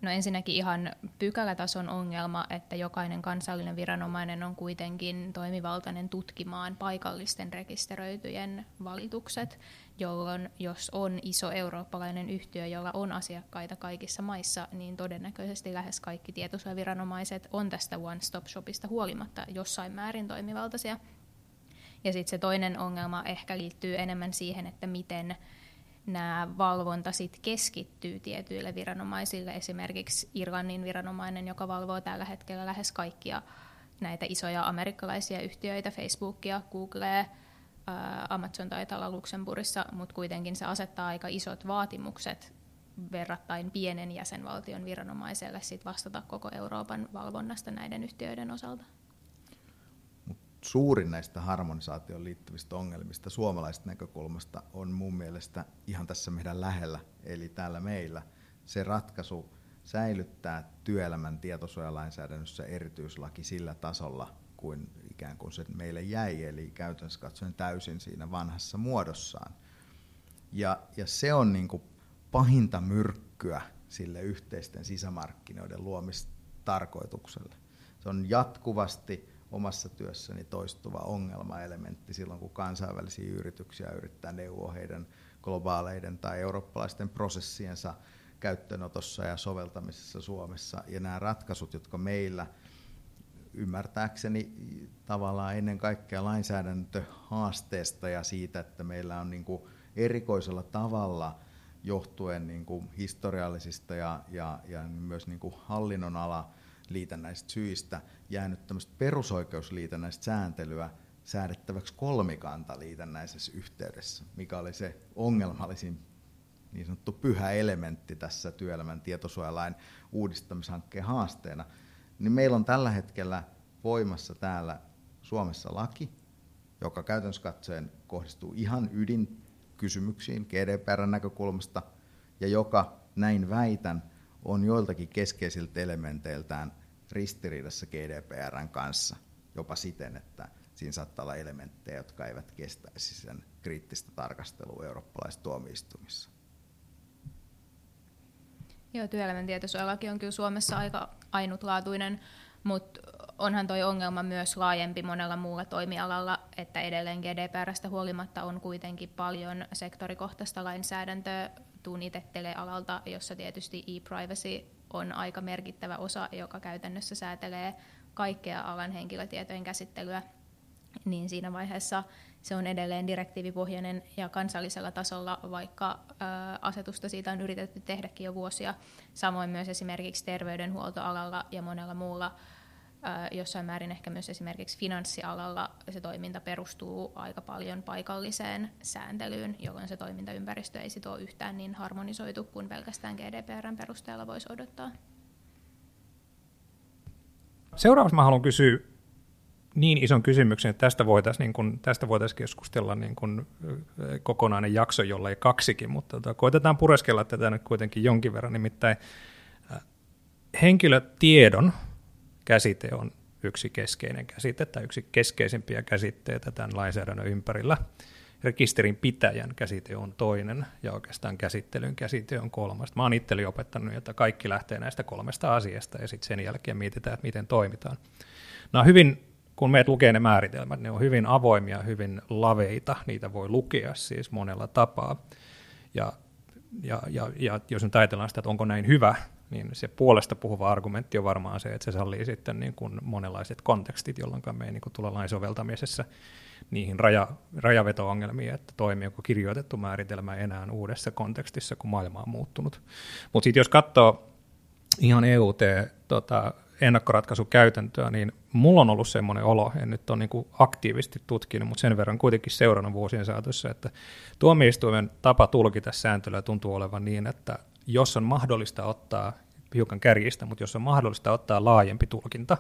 no ensinnäkin ihan pykälätason ongelma, että jokainen kansallinen viranomainen on kuitenkin toimivaltainen tutkimaan paikallisten rekisteröityjen valitukset, jolloin jos on iso eurooppalainen yhtiö, jolla on asiakkaita kaikissa maissa, niin todennäköisesti lähes kaikki tietosuojaviranomaiset on tästä one-stop-shopista huolimatta jossain määrin toimivaltaisia. Ja sitten se toinen ongelma ehkä liittyy enemmän siihen, että miten nämä valvonta sit keskittyy tietyille viranomaisille. Esimerkiksi Irlannin viranomainen, joka valvoo tällä hetkellä lähes kaikkia näitä isoja amerikkalaisia yhtiöitä, Facebookia, Googlea, Amazon taitaa olla Luxemburgissa, mutta kuitenkin se asettaa aika isot vaatimukset verrattain pienen jäsenvaltion viranomaiselle sit vastata koko Euroopan valvonnasta näiden yhtiöiden osalta suurin näistä harmonisaatioon liittyvistä ongelmista suomalaisesta näkökulmasta on mun mielestä ihan tässä meidän lähellä, eli täällä meillä se ratkaisu säilyttää työelämän tietosuojalainsäädännössä erityislaki sillä tasolla, kuin ikään kuin se meille jäi, eli käytännössä katsoen täysin siinä vanhassa muodossaan. Ja, ja se on niin kuin pahinta myrkkyä sille yhteisten sisämarkkinoiden luomistarkoitukselle. Se on jatkuvasti omassa työssäni toistuva ongelmaelementti silloin, kun kansainvälisiä yrityksiä yrittää neuvoa heidän globaaleiden tai eurooppalaisten prosessiensa käyttöönotossa ja soveltamisessa Suomessa. Ja nämä ratkaisut, jotka meillä ymmärtääkseni tavallaan ennen kaikkea lainsäädäntöhaasteesta ja siitä, että meillä on niin kuin erikoisella tavalla johtuen niin kuin historiallisista ja, ja, ja myös niin kuin hallinnon liitännäistä syistä jäänyt tämmöistä perusoikeusliitännäistä sääntelyä säädettäväksi kolmikantaliitännäisessä yhteydessä, mikä oli se ongelmallisin niin sanottu pyhä elementti tässä työelämän tietosuojalain uudistamishankkeen haasteena, niin meillä on tällä hetkellä voimassa täällä Suomessa laki, joka käytännössä katsoen kohdistuu ihan ydinkysymyksiin GDPRn näkökulmasta, ja joka, näin väitän, on joiltakin keskeisiltä elementeiltään ristiriidassa GDPRn kanssa, jopa siten, että siinä saattaa olla elementtejä, jotka eivät kestäisi sen kriittistä tarkastelua eurooppalaisissa tuomioistuimissa. Joo, työelämän tietosuojalaki on kyllä Suomessa aika ainutlaatuinen, mutta onhan toi ongelma myös laajempi monella muulla toimialalla, että edelleen GDPRstä huolimatta on kuitenkin paljon sektorikohtaista lainsäädäntöä, tuun alalta, jossa tietysti e-privacy on aika merkittävä osa, joka käytännössä säätelee kaikkea alan henkilötietojen käsittelyä, niin siinä vaiheessa se on edelleen direktiivipohjainen ja kansallisella tasolla, vaikka asetusta siitä on yritetty tehdäkin jo vuosia. Samoin myös esimerkiksi terveydenhuoltoalalla ja monella muulla jossain määrin ehkä myös esimerkiksi finanssialalla se toiminta perustuu aika paljon paikalliseen sääntelyyn, jolloin se toimintaympäristö ei sit ole yhtään niin harmonisoitu kuin pelkästään GDPRn perusteella voisi odottaa. Seuraavaksi mä haluan kysyä niin ison kysymyksen, että tästä voitaisiin niin kun, tästä voitais keskustella niin kun, kokonainen jakso, jolla ei kaksikin, mutta tota, koitetaan pureskella tätä nyt kuitenkin jonkin verran. Nimittäin henkilötiedon käsite on yksi keskeinen käsite tai yksi keskeisimpiä käsitteitä tämän lainsäädännön ympärillä. Rekisterin pitäjän käsite on toinen ja oikeastaan käsittelyn käsite on kolmas. Mä oon itse opettanut, että kaikki lähtee näistä kolmesta asiasta ja sitten sen jälkeen mietitään, että miten toimitaan. On hyvin kun meet lukee ne määritelmät, ne on hyvin avoimia, hyvin laveita, niitä voi lukea siis monella tapaa. Ja, ja, ja, ja jos nyt ajatellaan sitä, että onko näin hyvä, niin se puolesta puhuva argumentti on varmaan se, että se sallii sitten niin kuin monenlaiset kontekstit, jolloin me ei niin kuin tulla lain soveltamisessa niihin raja, rajaveto-ongelmiin, että toimiiko kirjoitettu määritelmä enää uudessa kontekstissa, kun maailma on muuttunut. Mutta sitten jos katsoo ihan EUT tota, ennakkoratkaisukäytäntöä, niin mulla on ollut semmoinen olo, en nyt ole niin aktiivisesti tutkinut, mutta sen verran kuitenkin seurannut vuosien saatossa, että tuomioistuimen tapa tulkita sääntelyä tuntuu olevan niin, että jos on mahdollista ottaa, hiukan kärjistä, mutta jos on mahdollista ottaa laajempi tulkinta,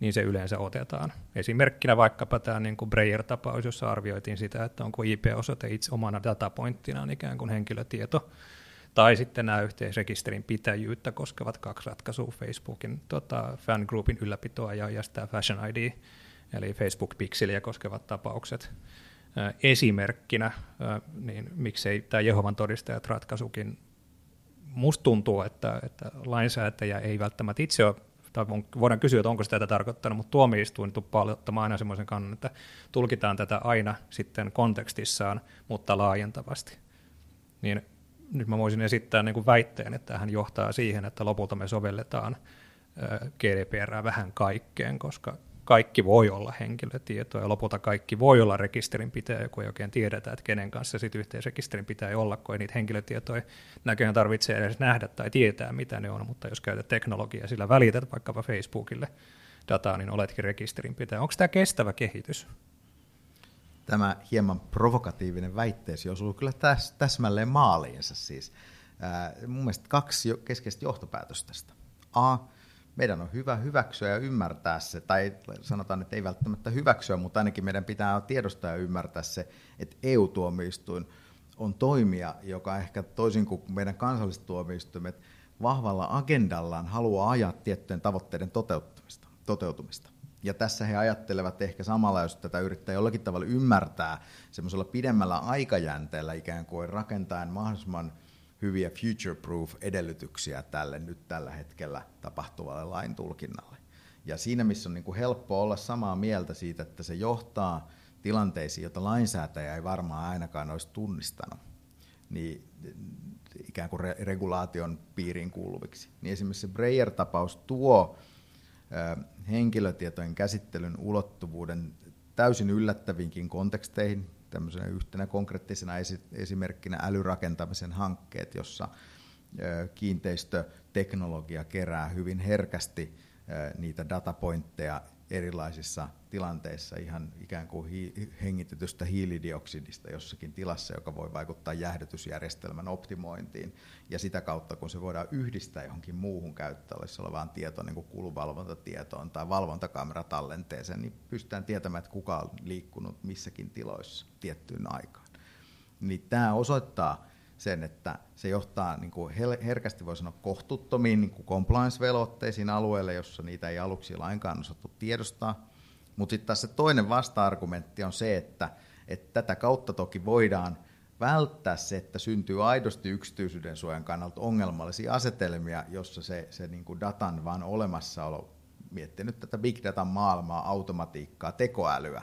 niin se yleensä otetaan. Esimerkkinä vaikkapa tämä niin kuin Breyer-tapaus, jossa arvioitiin sitä, että onko IP-osoite itse omana datapointtinaan ikään kuin henkilötieto, tai sitten nämä yhteisrekisterin pitäjyyttä koskevat kaksi ratkaisua, Facebookin tota, fangroupin ylläpitoa ja, ja sitä Fashion ID, eli Facebook Pixeliä koskevat tapaukset. Esimerkkinä, niin miksei tämä Jehovan todistajat ratkaisukin musta tuntuu, että, että lainsäätäjä ei välttämättä itse ole, tai voidaan kysyä, että onko sitä tätä tarkoittanut, mutta tuomioistuin tuppaa ottamaan aina semmoisen kannan, että tulkitaan tätä aina sitten kontekstissaan, mutta laajentavasti. Niin nyt mä voisin esittää niin kuin väitteen, että hän johtaa siihen, että lopulta me sovelletaan GDPR vähän kaikkeen, koska kaikki voi olla henkilötietoa ja lopulta kaikki voi olla rekisterinpitäjä, kun ei oikein tiedetä, että kenen kanssa sitten yhteisrekisterin pitää olla, kun ei niitä henkilötietoja näköjään tarvitse edes nähdä tai tietää, mitä ne on, mutta jos käytät teknologiaa sillä välität vaikkapa Facebookille dataa, niin oletkin rekisterinpitäjä. Onko tämä kestävä kehitys? Tämä hieman provokatiivinen väitteesi osuu kyllä täs, täsmälleen maaliinsa siis. Ää, mun mielestä kaksi keskeistä johtopäätöstä tästä. A, meidän on hyvä hyväksyä ja ymmärtää se, tai sanotaan, että ei välttämättä hyväksyä, mutta ainakin meidän pitää tiedostaa ja ymmärtää se, että EU-tuomioistuin on toimija, joka ehkä toisin kuin meidän kansalliset tuomioistuimet vahvalla agendallaan haluaa ajaa tiettyjen tavoitteiden toteutumista. toteutumista. Ja tässä he ajattelevat ehkä samalla, jos tätä yrittää jollakin tavalla ymmärtää semmoisella pidemmällä aikajänteellä ikään kuin rakentaen mahdollisimman hyviä future-proof edellytyksiä tälle nyt tällä hetkellä tapahtuvalle lain tulkinnalle. Ja siinä, missä on niin kuin helppo olla samaa mieltä siitä, että se johtaa tilanteisiin, joita lainsäätäjä ei varmaan ainakaan olisi tunnistanut, niin ikään kuin regulaation piiriin kuuluviksi. Niin esimerkiksi se Breyer-tapaus tuo henkilötietojen käsittelyn ulottuvuuden täysin yllättävinkin konteksteihin, tämmöisenä yhtenä konkreettisena esimerkkinä älyrakentamisen hankkeet, jossa kiinteistöteknologia kerää hyvin herkästi niitä datapointteja erilaisissa tilanteissa ihan ikään kuin hi- hengitetystä hiilidioksidista jossakin tilassa, joka voi vaikuttaa jäähdytysjärjestelmän optimointiin. Ja sitä kautta, kun se voidaan yhdistää johonkin muuhun käyttöössä olevaan tietoon, niin kuin kuluvalvontatietoon tai valvontakameratallenteeseen, niin pystytään tietämään, että kuka on liikkunut missäkin tiloissa tiettyyn aikaan. Niin tämä osoittaa sen, että se johtaa niin kuin herkästi voi sanoa kohtuuttomiin niin kuin compliance-velvoitteisiin alueelle, jossa niitä ei aluksi lainkaan osattu tiedostaa. Mutta sitten taas se toinen vasta-argumentti on se, että, että tätä kautta toki voidaan välttää se, että syntyy aidosti yksityisyyden suojan kannalta ongelmallisia asetelmia, jossa se, se niin kuin datan vaan olemassaolo, miettinyt tätä big datan maailmaa, automatiikkaa, tekoälyä,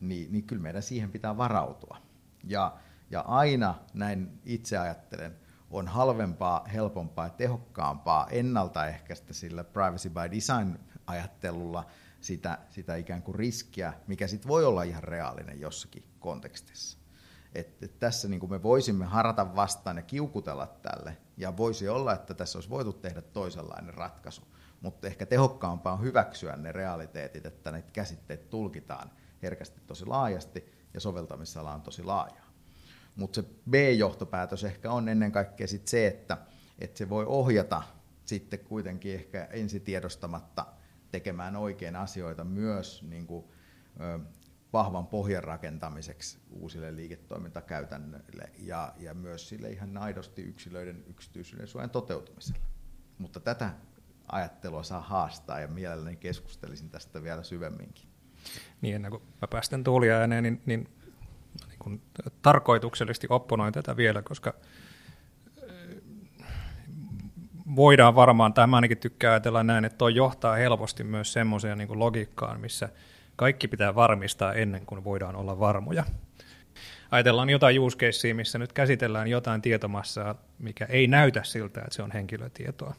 niin, niin kyllä meidän siihen pitää varautua. Ja ja aina, näin itse ajattelen, on halvempaa, helpompaa ja tehokkaampaa ennaltaehkäistä sillä privacy by design ajattelulla sitä, sitä ikään kuin riskiä, mikä sitten voi olla ihan reaalinen jossakin kontekstissa. Et, et tässä niin kuin me voisimme harata vastaan ja kiukutella tälle, ja voisi olla, että tässä olisi voitu tehdä toisenlainen ratkaisu, mutta ehkä tehokkaampaa on hyväksyä ne realiteetit, että ne käsitteet tulkitaan herkästi tosi laajasti, ja soveltamisala on tosi laaja. Mutta se B-johtopäätös ehkä on ennen kaikkea sit se, että, että se voi ohjata sitten kuitenkin ehkä ensitiedostamatta tekemään oikein asioita myös niin kuin, ö, vahvan pohjan rakentamiseksi uusille liiketoimintakäytännöille ja, ja myös sille ihan aidosti yksilöiden yksityisyyden suojan toteutumiselle. Mutta tätä ajattelua saa haastaa ja mielelläni keskustelisin tästä vielä syvemminkin. Niin ennen kuin mä päästän tuuliääneen, niin, niin kun tarkoituksellisesti opponoin tätä vielä, koska eh, voidaan varmaan, tai mä ainakin tykkään ajatella näin, että tuo johtaa helposti myös semmoiseen niin logiikkaan, missä kaikki pitää varmistaa ennen kuin voidaan olla varmoja. Ajatellaan jotain use missä nyt käsitellään jotain tietomassaa, mikä ei näytä siltä, että se on henkilötietoa.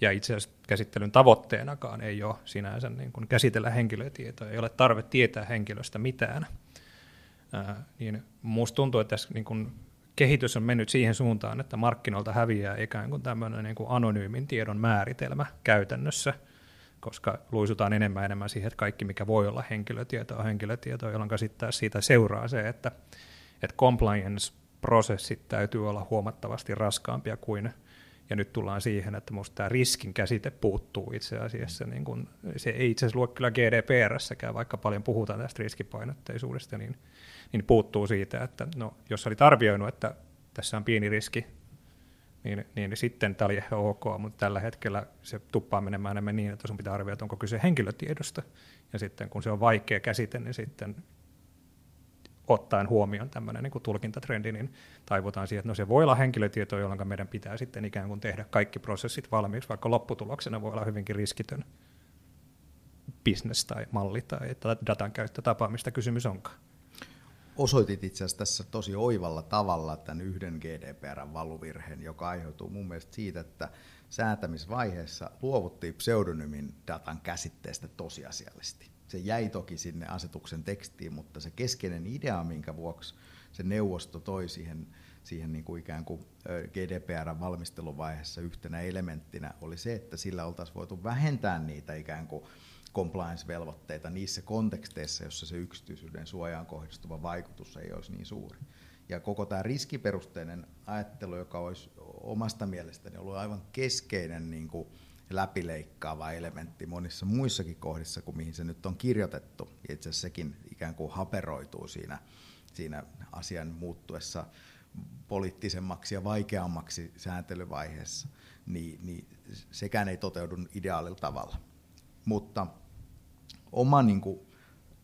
Ja itse asiassa käsittelyn tavoitteenakaan ei ole sinänsä niin kuin käsitellä henkilötietoa, ei ole tarve tietää henkilöstä mitään – ää, niin musta tuntuu, että tässä niin kun kehitys on mennyt siihen suuntaan, että markkinoilta häviää ikään kuin tämmöinen niin kuin anonyymin tiedon määritelmä käytännössä, koska luisutaan enemmän enemmän siihen, että kaikki mikä voi olla henkilötietoa on henkilötietoa, jolloin sitten siitä seuraa se, että, että compliance-prosessit täytyy olla huomattavasti raskaampia kuin ja nyt tullaan siihen, että minusta tämä riskin käsite puuttuu itse asiassa. Niin kun, se ei itse asiassa lue kyllä GDPR-säkään, vaikka paljon puhutaan tästä riskipainotteisuudesta, niin niin puuttuu siitä, että no, jos olit arvioinut, että tässä on pieni riski, niin, niin sitten tämä oli ehkä ok, mutta tällä hetkellä se tuppaa menemään enemmän niin, että sun pitää arvioida, onko kyse henkilötiedosta, ja sitten kun se on vaikea käsite, niin sitten ottaen huomioon tämmöinen niin tulkintatrendi, niin taivutaan siihen, että no se voi olla henkilötieto, jolloin meidän pitää sitten ikään kuin tehdä kaikki prosessit valmiiksi, vaikka lopputuloksena voi olla hyvinkin riskitön business tai malli tai datan käyttötapa, mistä kysymys onkaan osoitit itse asiassa tässä tosi oivalla tavalla tämän yhden GDPR-valuvirheen, joka aiheutuu mun mielestä siitä, että säätämisvaiheessa luovuttiin pseudonymin datan käsitteestä tosiasiallisesti. Se jäi toki sinne asetuksen tekstiin, mutta se keskeinen idea, minkä vuoksi se neuvosto toi siihen, siihen niin kuin ikään kuin GDPR-valmisteluvaiheessa yhtenä elementtinä, oli se, että sillä oltaisiin voitu vähentää niitä ikään kuin compliance-velvoitteita niissä konteksteissa, jossa se yksityisyyden suojaan kohdistuva vaikutus ei olisi niin suuri. Ja koko tämä riskiperusteinen ajattelu, joka olisi omasta mielestäni ollut aivan keskeinen niin kuin läpileikkaava elementti monissa muissakin kohdissa kuin mihin se nyt on kirjoitettu. Ja itse asiassa sekin ikään kuin haperoituu siinä, siinä asian muuttuessa poliittisemmaksi ja vaikeammaksi sääntelyvaiheessa, niin, niin sekään ei toteudu ideaalilla tavalla. Mutta oma niin kuin,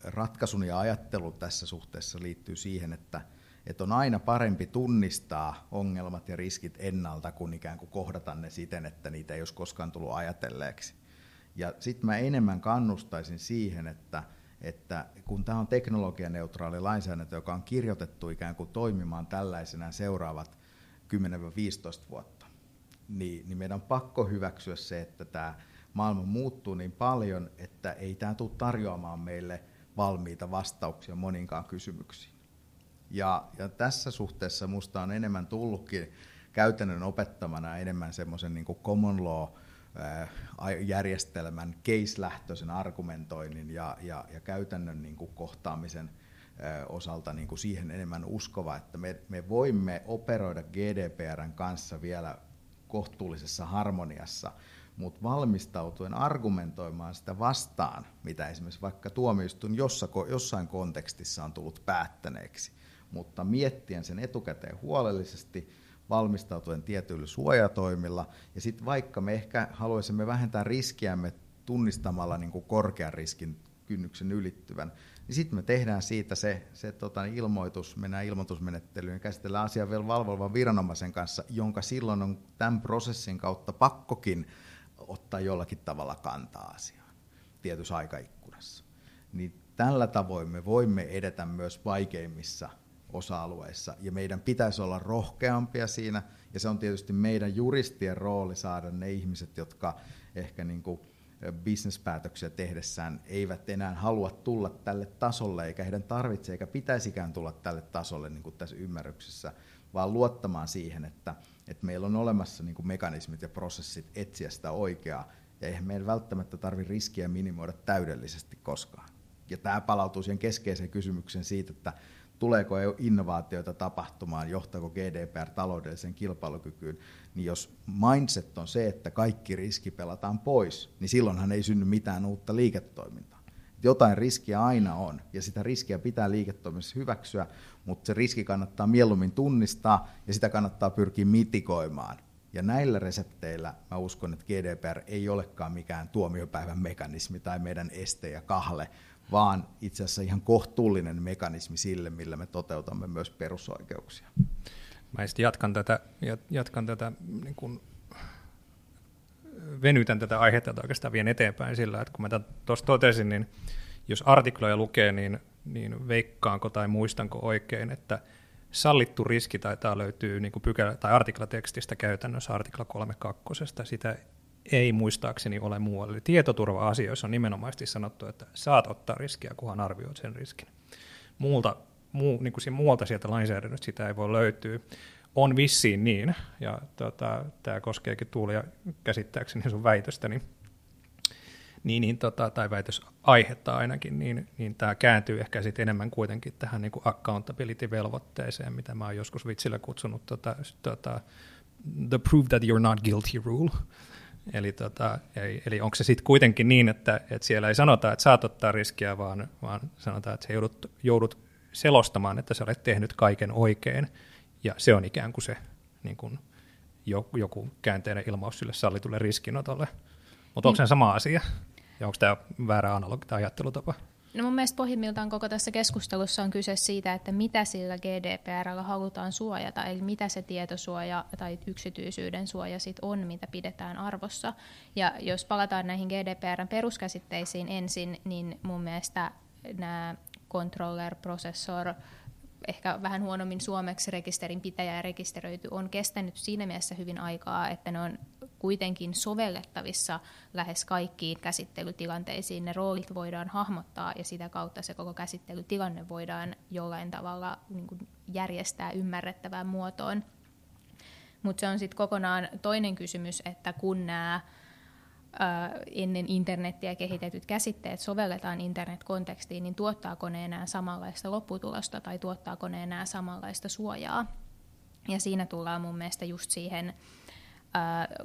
ratkaisun ja ajattelu tässä suhteessa liittyy siihen, että, että on aina parempi tunnistaa ongelmat ja riskit ennalta, kuin ikään kuin kohdata ne siten, että niitä ei olisi koskaan tullut ajatelleeksi. Ja sitten mä enemmän kannustaisin siihen, että, että kun tämä on teknologianeutraali lainsäädäntö, joka on kirjoitettu ikään kuin toimimaan tällaisena seuraavat 10-15 vuotta, niin, niin meidän on pakko hyväksyä se, että tämä maailma muuttuu niin paljon, että ei tämä tule tarjoamaan meille valmiita vastauksia moninkaan kysymyksiin. Ja, ja tässä suhteessa minusta on enemmän tullutkin käytännön opettamana enemmän semmoisen niin common law järjestelmän case-lähtöisen argumentoinnin ja, ja, ja käytännön niin kuin kohtaamisen osalta niin kuin siihen enemmän uskova, että me, me voimme operoida GDPRn kanssa vielä kohtuullisessa harmoniassa, mutta valmistautuen argumentoimaan sitä vastaan, mitä esimerkiksi vaikka tuomioistuin jossain kontekstissa on tullut päättäneeksi, mutta miettien sen etukäteen huolellisesti, valmistautuen tietyillä suojatoimilla, ja sitten vaikka me ehkä haluaisimme vähentää riskiämme tunnistamalla niin kuin korkean riskin kynnyksen ylittyvän, niin sitten me tehdään siitä se, se tota, ilmoitus, mennään ilmoitusmenettelyyn käsitellään asiaa vielä valvovan viranomaisen kanssa, jonka silloin on tämän prosessin kautta pakkokin ottaa jollakin tavalla kantaa asiaan tietyssä aikaikkunassa. Niin tällä tavoin me voimme edetä myös vaikeimmissa osa-alueissa, ja meidän pitäisi olla rohkeampia siinä, ja se on tietysti meidän juristien rooli saada ne ihmiset, jotka ehkä niin kuin bisnespäätöksiä tehdessään eivät enää halua tulla tälle tasolle, eikä heidän tarvitse eikä pitäisikään tulla tälle tasolle niin kuin tässä ymmärryksessä, vaan luottamaan siihen, että, että meillä on olemassa niin kuin mekanismit ja prosessit etsiä sitä oikeaa, ja eihän meidän välttämättä tarvitse riskiä minimoida täydellisesti koskaan. Ja tämä palautuu siihen keskeiseen kysymykseen siitä, että tuleeko innovaatioita tapahtumaan, johtaako GDPR taloudelliseen kilpailukykyyn, niin jos mindset on se, että kaikki riski pelataan pois, niin silloinhan ei synny mitään uutta liiketoimintaa. Jotain riskiä aina on, ja sitä riskiä pitää liiketoiminnassa hyväksyä, mutta se riski kannattaa mieluummin tunnistaa, ja sitä kannattaa pyrkiä mitikoimaan. Ja näillä resepteillä mä uskon, että GDPR ei olekaan mikään tuomiopäivän mekanismi tai meidän este ja kahle, vaan itse asiassa ihan kohtuullinen mekanismi sille, millä me toteutamme myös perusoikeuksia. Mä jatkan tätä, jatkan tätä niin kuin venytän tätä aihetta oikeastaan vien eteenpäin sillä, että kun mä tuossa totesin, niin jos artikloja lukee, niin, niin veikkaanko tai muistanko oikein, että sallittu riski taitaa löytyy niin kuin pykälä, tai artiklatekstistä käytännössä artikla 3.2. Sitä ei muistaakseni ole muualla. Eli tietoturva-asioissa on nimenomaisesti sanottu, että saat ottaa riskiä, kunhan arvioit sen riskin. Muulta, muu, niin kuin muualta sieltä lainsäädännöstä sitä ei voi löytyä. On vissiin niin, ja tota, tämä koskeekin Tuulia käsittääkseni sun väitöstä, niin, niin, niin tota, tai väitösaihetta ainakin, niin, niin tämä kääntyy ehkä sit enemmän kuitenkin tähän niin accountability-velvoitteeseen, mitä mä oon joskus vitsillä kutsunut tota, tota, the prove that you're not guilty rule. Eli, tota, eli, eli onko se sitten kuitenkin niin, että, että siellä ei sanota, että saat ottaa riskiä, vaan, vaan sanotaan, että joudut, joudut selostamaan, että sä olet tehnyt kaiken oikein, ja se on ikään kuin se niin kuin joku käänteinen ilmaus sille sallitulle riskinotolle. Mutta onko se sama asia? Ja onko tämä väärä analogi tai ajattelutapa? No mun mielestä pohjimmiltaan koko tässä keskustelussa on kyse siitä, että mitä sillä GDPRllä halutaan suojata, eli mitä se tietosuoja tai yksityisyyden suoja sit on, mitä pidetään arvossa. Ja jos palataan näihin GDPRn peruskäsitteisiin ensin, niin mun mielestä nämä controller, processor, ehkä vähän huonommin suomeksi rekisterinpitäjä ja rekisteröity on kestänyt siinä mielessä hyvin aikaa, että ne on kuitenkin sovellettavissa lähes kaikkiin käsittelytilanteisiin. Ne roolit voidaan hahmottaa ja sitä kautta se koko käsittelytilanne voidaan jollain tavalla niin kuin järjestää ymmärrettävään muotoon. Mutta se on sitten kokonaan toinen kysymys, että kun nämä ennen internettiä kehitetyt käsitteet sovelletaan internetkontekstiin, niin tuottaako ne enää samanlaista lopputulosta tai tuottaako ne enää samanlaista suojaa? Ja siinä tullaan mun mielestä just siihen,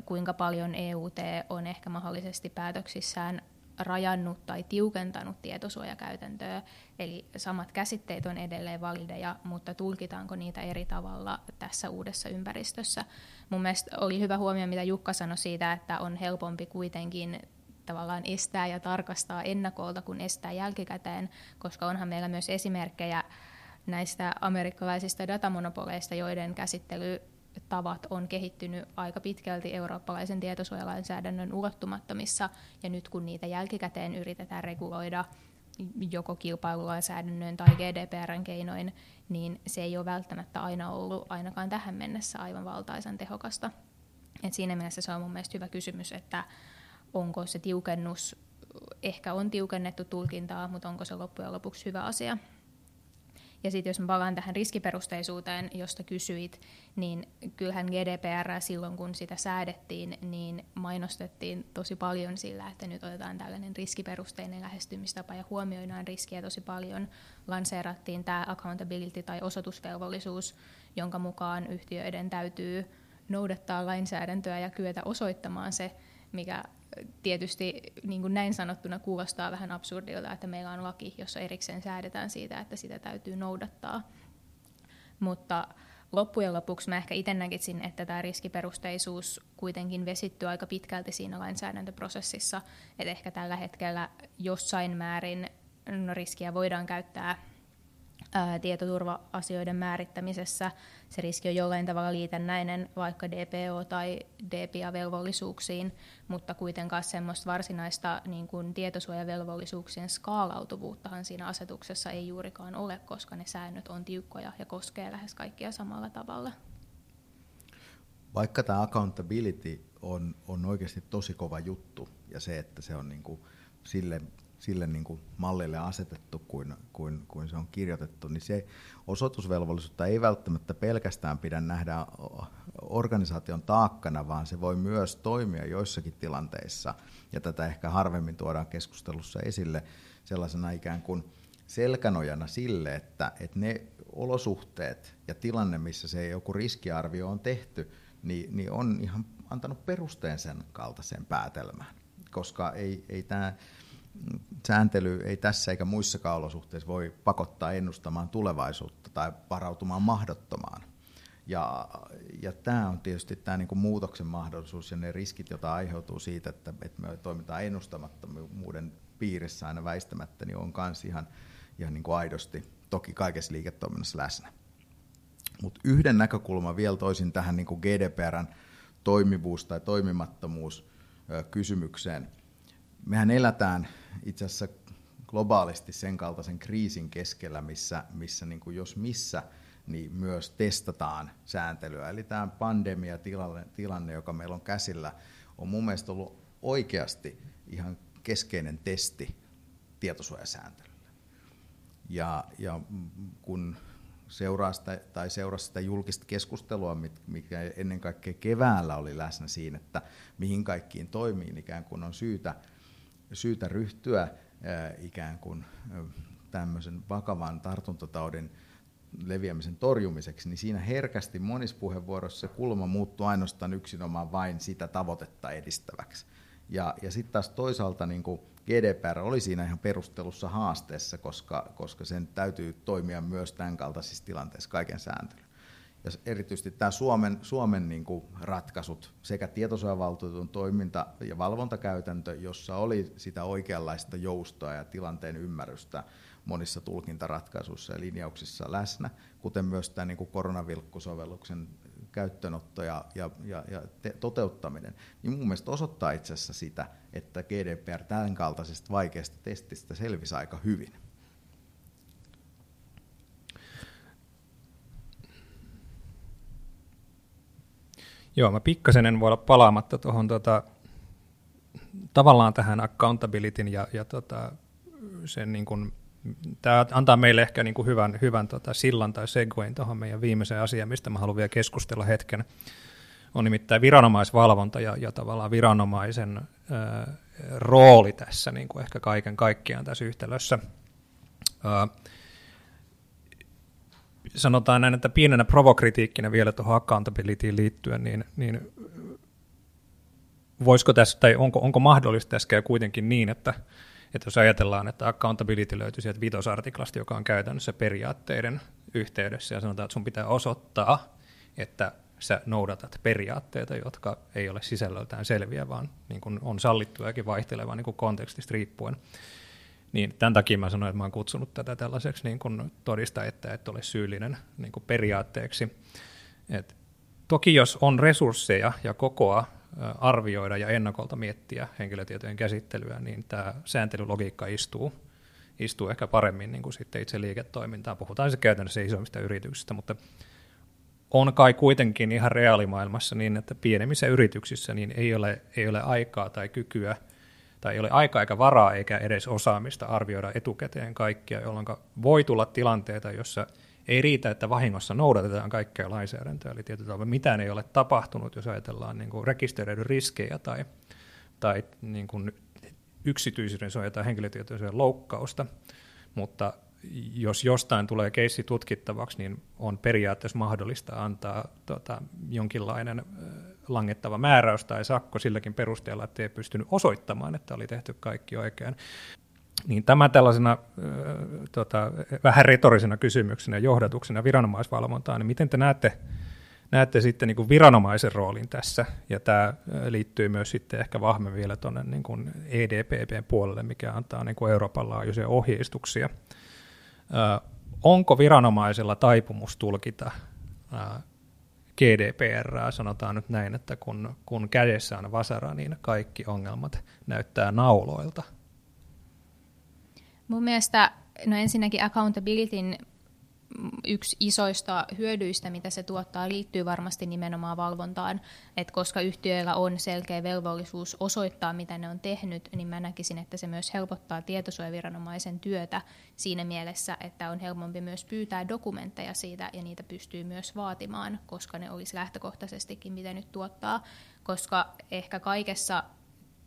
kuinka paljon EUT on ehkä mahdollisesti päätöksissään rajannut tai tiukentanut tietosuojakäytäntöä, eli samat käsitteet on edelleen valideja, mutta tulkitaanko niitä eri tavalla tässä uudessa ympäristössä. Mun mielestä oli hyvä huomio, mitä Jukka sanoi siitä, että on helpompi kuitenkin tavallaan estää ja tarkastaa ennakolta kuin estää jälkikäteen, koska onhan meillä myös esimerkkejä näistä amerikkalaisista datamonopoleista, joiden käsittelytavat on kehittynyt aika pitkälti eurooppalaisen tietosuojalainsäädännön ulottumattomissa, ja nyt kun niitä jälkikäteen yritetään reguloida joko kilpailulainsäädännön tai GDPRn keinoin, niin se ei ole välttämättä aina ollut ainakaan tähän mennessä aivan valtaisen tehokasta. Et siinä mielessä se on mun mielestä hyvä kysymys, että onko se tiukennus, ehkä on tiukennettu tulkintaa, mutta onko se loppujen lopuksi hyvä asia. Ja sitten jos mä palaan tähän riskiperusteisuuteen, josta kysyit, niin kyllähän GDPR silloin, kun sitä säädettiin, niin mainostettiin tosi paljon sillä, että nyt otetaan tällainen riskiperusteinen lähestymistapa ja huomioidaan riskiä tosi paljon. Lanseerattiin tämä accountability tai osoitusvelvollisuus, jonka mukaan yhtiöiden täytyy noudattaa lainsäädäntöä ja kyetä osoittamaan se, mikä tietysti niin kuin näin sanottuna kuulostaa vähän absurdilta, että meillä on laki, jossa erikseen säädetään siitä, että sitä täytyy noudattaa. Mutta loppujen lopuksi mä ehkä itse näkisin, että tämä riskiperusteisuus kuitenkin vesittyy aika pitkälti siinä lainsäädäntöprosessissa, että ehkä tällä hetkellä jossain määrin no, riskiä voidaan käyttää tietoturva-asioiden määrittämisessä. Se riski on jollain tavalla liitännäinen vaikka DPO- tai DPA-velvollisuuksiin, mutta kuitenkaan semmoista varsinaista niin kuin tietosuojavelvollisuuksien skaalautuvuuttahan siinä asetuksessa ei juurikaan ole, koska ne säännöt on tiukkoja ja koskee lähes kaikkia samalla tavalla. Vaikka tämä accountability on, on oikeasti tosi kova juttu ja se, että se on niin kuin sille sille niin kuin mallille asetettu kuin, kuin, kuin se on kirjoitettu, niin se osoitusvelvollisuutta ei välttämättä pelkästään pidä nähdä organisaation taakkana, vaan se voi myös toimia joissakin tilanteissa, ja tätä ehkä harvemmin tuodaan keskustelussa esille sellaisena ikään kuin selkänojana sille, että, että ne olosuhteet ja tilanne, missä se joku riskiarvio on tehty, niin, niin on ihan antanut perusteen sen kaltaiseen päätelmään, koska ei, ei tämä sääntely ei tässä eikä muissakaan olosuhteissa voi pakottaa ennustamaan tulevaisuutta tai varautumaan mahdottomaan. Ja, ja tämä on tietysti tämä niin kuin muutoksen mahdollisuus ja ne riskit, joita aiheutuu siitä, että, että me toimitaan ennustamattomuuden piirissä aina väistämättä, niin on myös ihan, ihan niin kuin aidosti toki kaikessa liiketoiminnassa läsnä. Mutta yhden näkökulman vielä toisin tähän niin kuin GDPRn toimivuus tai toimimattomuus kysymykseen – mehän elätään itse asiassa globaalisti sen kaltaisen kriisin keskellä, missä, missä niin kuin jos missä, niin myös testataan sääntelyä. Eli tämä pandemia-tilanne, tilanne, joka meillä on käsillä, on mun mielestä ollut oikeasti ihan keskeinen testi tietosuojasääntelylle. Ja, ja kun seuraa sitä, tai seurasi sitä julkista keskustelua, mikä ennen kaikkea keväällä oli läsnä siinä, että mihin kaikkiin toimiin ikään kuin on syytä – syytä ryhtyä ikään kuin tämmöisen vakavan tartuntataudin leviämisen torjumiseksi, niin siinä herkästi monissa puheenvuoroissa se kulma muuttuu ainoastaan yksinomaan vain sitä tavoitetta edistäväksi. Ja, ja sitten taas toisaalta niin kuin GDPR oli siinä ihan perustelussa haasteessa, koska, koska sen täytyy toimia myös tämän kaltaisissa tilanteissa kaiken sääntelyn ja erityisesti tämä Suomen, Suomen niin kuin ratkaisut sekä tietosuojavaltuutetun toiminta- ja valvontakäytäntö, jossa oli sitä oikeanlaista joustoa ja tilanteen ymmärrystä monissa tulkintaratkaisuissa ja linjauksissa läsnä, kuten myös tämä niin kuin koronavilkkusovelluksen käyttöönotto ja, ja, ja, ja te, toteuttaminen, niin mun mielestä osoittaa itse asiassa sitä, että GDPR tämän kaltaisesta vaikeasta testistä selvisi aika hyvin. Joo, mä pikkasen en voi olla palaamatta tuohon tota, tavallaan tähän accountabilityn ja, ja tota, sen niin kuin, tämä antaa meille ehkä niin kuin hyvän, hyvän tota, sillan tai segwayn tuohon meidän viimeiseen asiaan, mistä mä haluan vielä keskustella hetken. On nimittäin viranomaisvalvonta ja, ja tavallaan viranomaisen ää, rooli tässä niin kuin ehkä kaiken kaikkiaan tässä yhtälössä. Ää, sanotaan näin, että pienenä provokritiikkinä vielä tuohon accountabilityin liittyen, niin, niin voisiko tässä, tai onko, onko mahdollista tässä käy kuitenkin niin, että, että jos ajatellaan, että accountability löytyy sieltä vitosartiklasta, joka on käytännössä periaatteiden yhteydessä, ja sanotaan, että sun pitää osoittaa, että sä noudatat periaatteita, jotka ei ole sisällöltään selviä, vaan niin kuin on sallittujakin vaihtelevaa niin kontekstista riippuen. Niin tämän takia mä sanoin, että mä oon kutsunut tätä tällaiseksi niin kuin todista, että et ole syyllinen niin kuin periaatteeksi. Et toki jos on resursseja ja kokoa arvioida ja ennakolta miettiä henkilötietojen käsittelyä, niin tämä sääntelylogiikka istuu, istuu ehkä paremmin niin kuin sitten itse liiketoimintaan. Puhutaan se käytännössä isommista yrityksistä, mutta on kai kuitenkin ihan reaalimaailmassa niin, että pienemmissä yrityksissä niin ei, ole, ei ole aikaa tai kykyä tai ei ole aikaa eikä varaa eikä edes osaamista arvioida etukäteen kaikkia, jolloin voi tulla tilanteita, jossa ei riitä, että vahingossa noudatetaan kaikkea lainsäädäntöä, eli tietyllä tavalla mitään ei ole tapahtunut, jos ajatellaan niin kuin rekisteröidyn riskejä tai, tai niin kuin yksityisyyden suojaa tai henkilötietojen loukkausta, mutta jos jostain tulee keissi tutkittavaksi, niin on periaatteessa mahdollista antaa tota, jonkinlainen langettava määräys tai sakko silläkin perusteella, että ei pystynyt osoittamaan, että oli tehty kaikki oikein. Niin tämä tällaisena tota, vähän retorisena kysymyksenä ja johdatuksena viranomaisvalvontaan, niin miten te näette, näette sitten niin kuin viranomaisen roolin tässä, ja tämä liittyy myös sitten ehkä vahvemmin vielä tuonne niin kuin EDPPn puolelle, mikä antaa niin kuin Euroopan laajuisia ohjeistuksia. Onko viranomaisella taipumus tulkita GDPR, sanotaan nyt näin, että kun, kun kädessä on vasara, niin kaikki ongelmat näyttää nauloilta – Mun mielestä no ensinnäkin accountabilityn yksi isoista hyödyistä, mitä se tuottaa, liittyy varmasti nimenomaan valvontaan. Et koska yhtiöillä on selkeä velvollisuus osoittaa, mitä ne on tehnyt, niin mä näkisin, että se myös helpottaa tietosuojaviranomaisen työtä siinä mielessä, että on helpompi myös pyytää dokumentteja siitä ja niitä pystyy myös vaatimaan, koska ne olisi lähtökohtaisestikin mitä nyt tuottaa. Koska ehkä kaikessa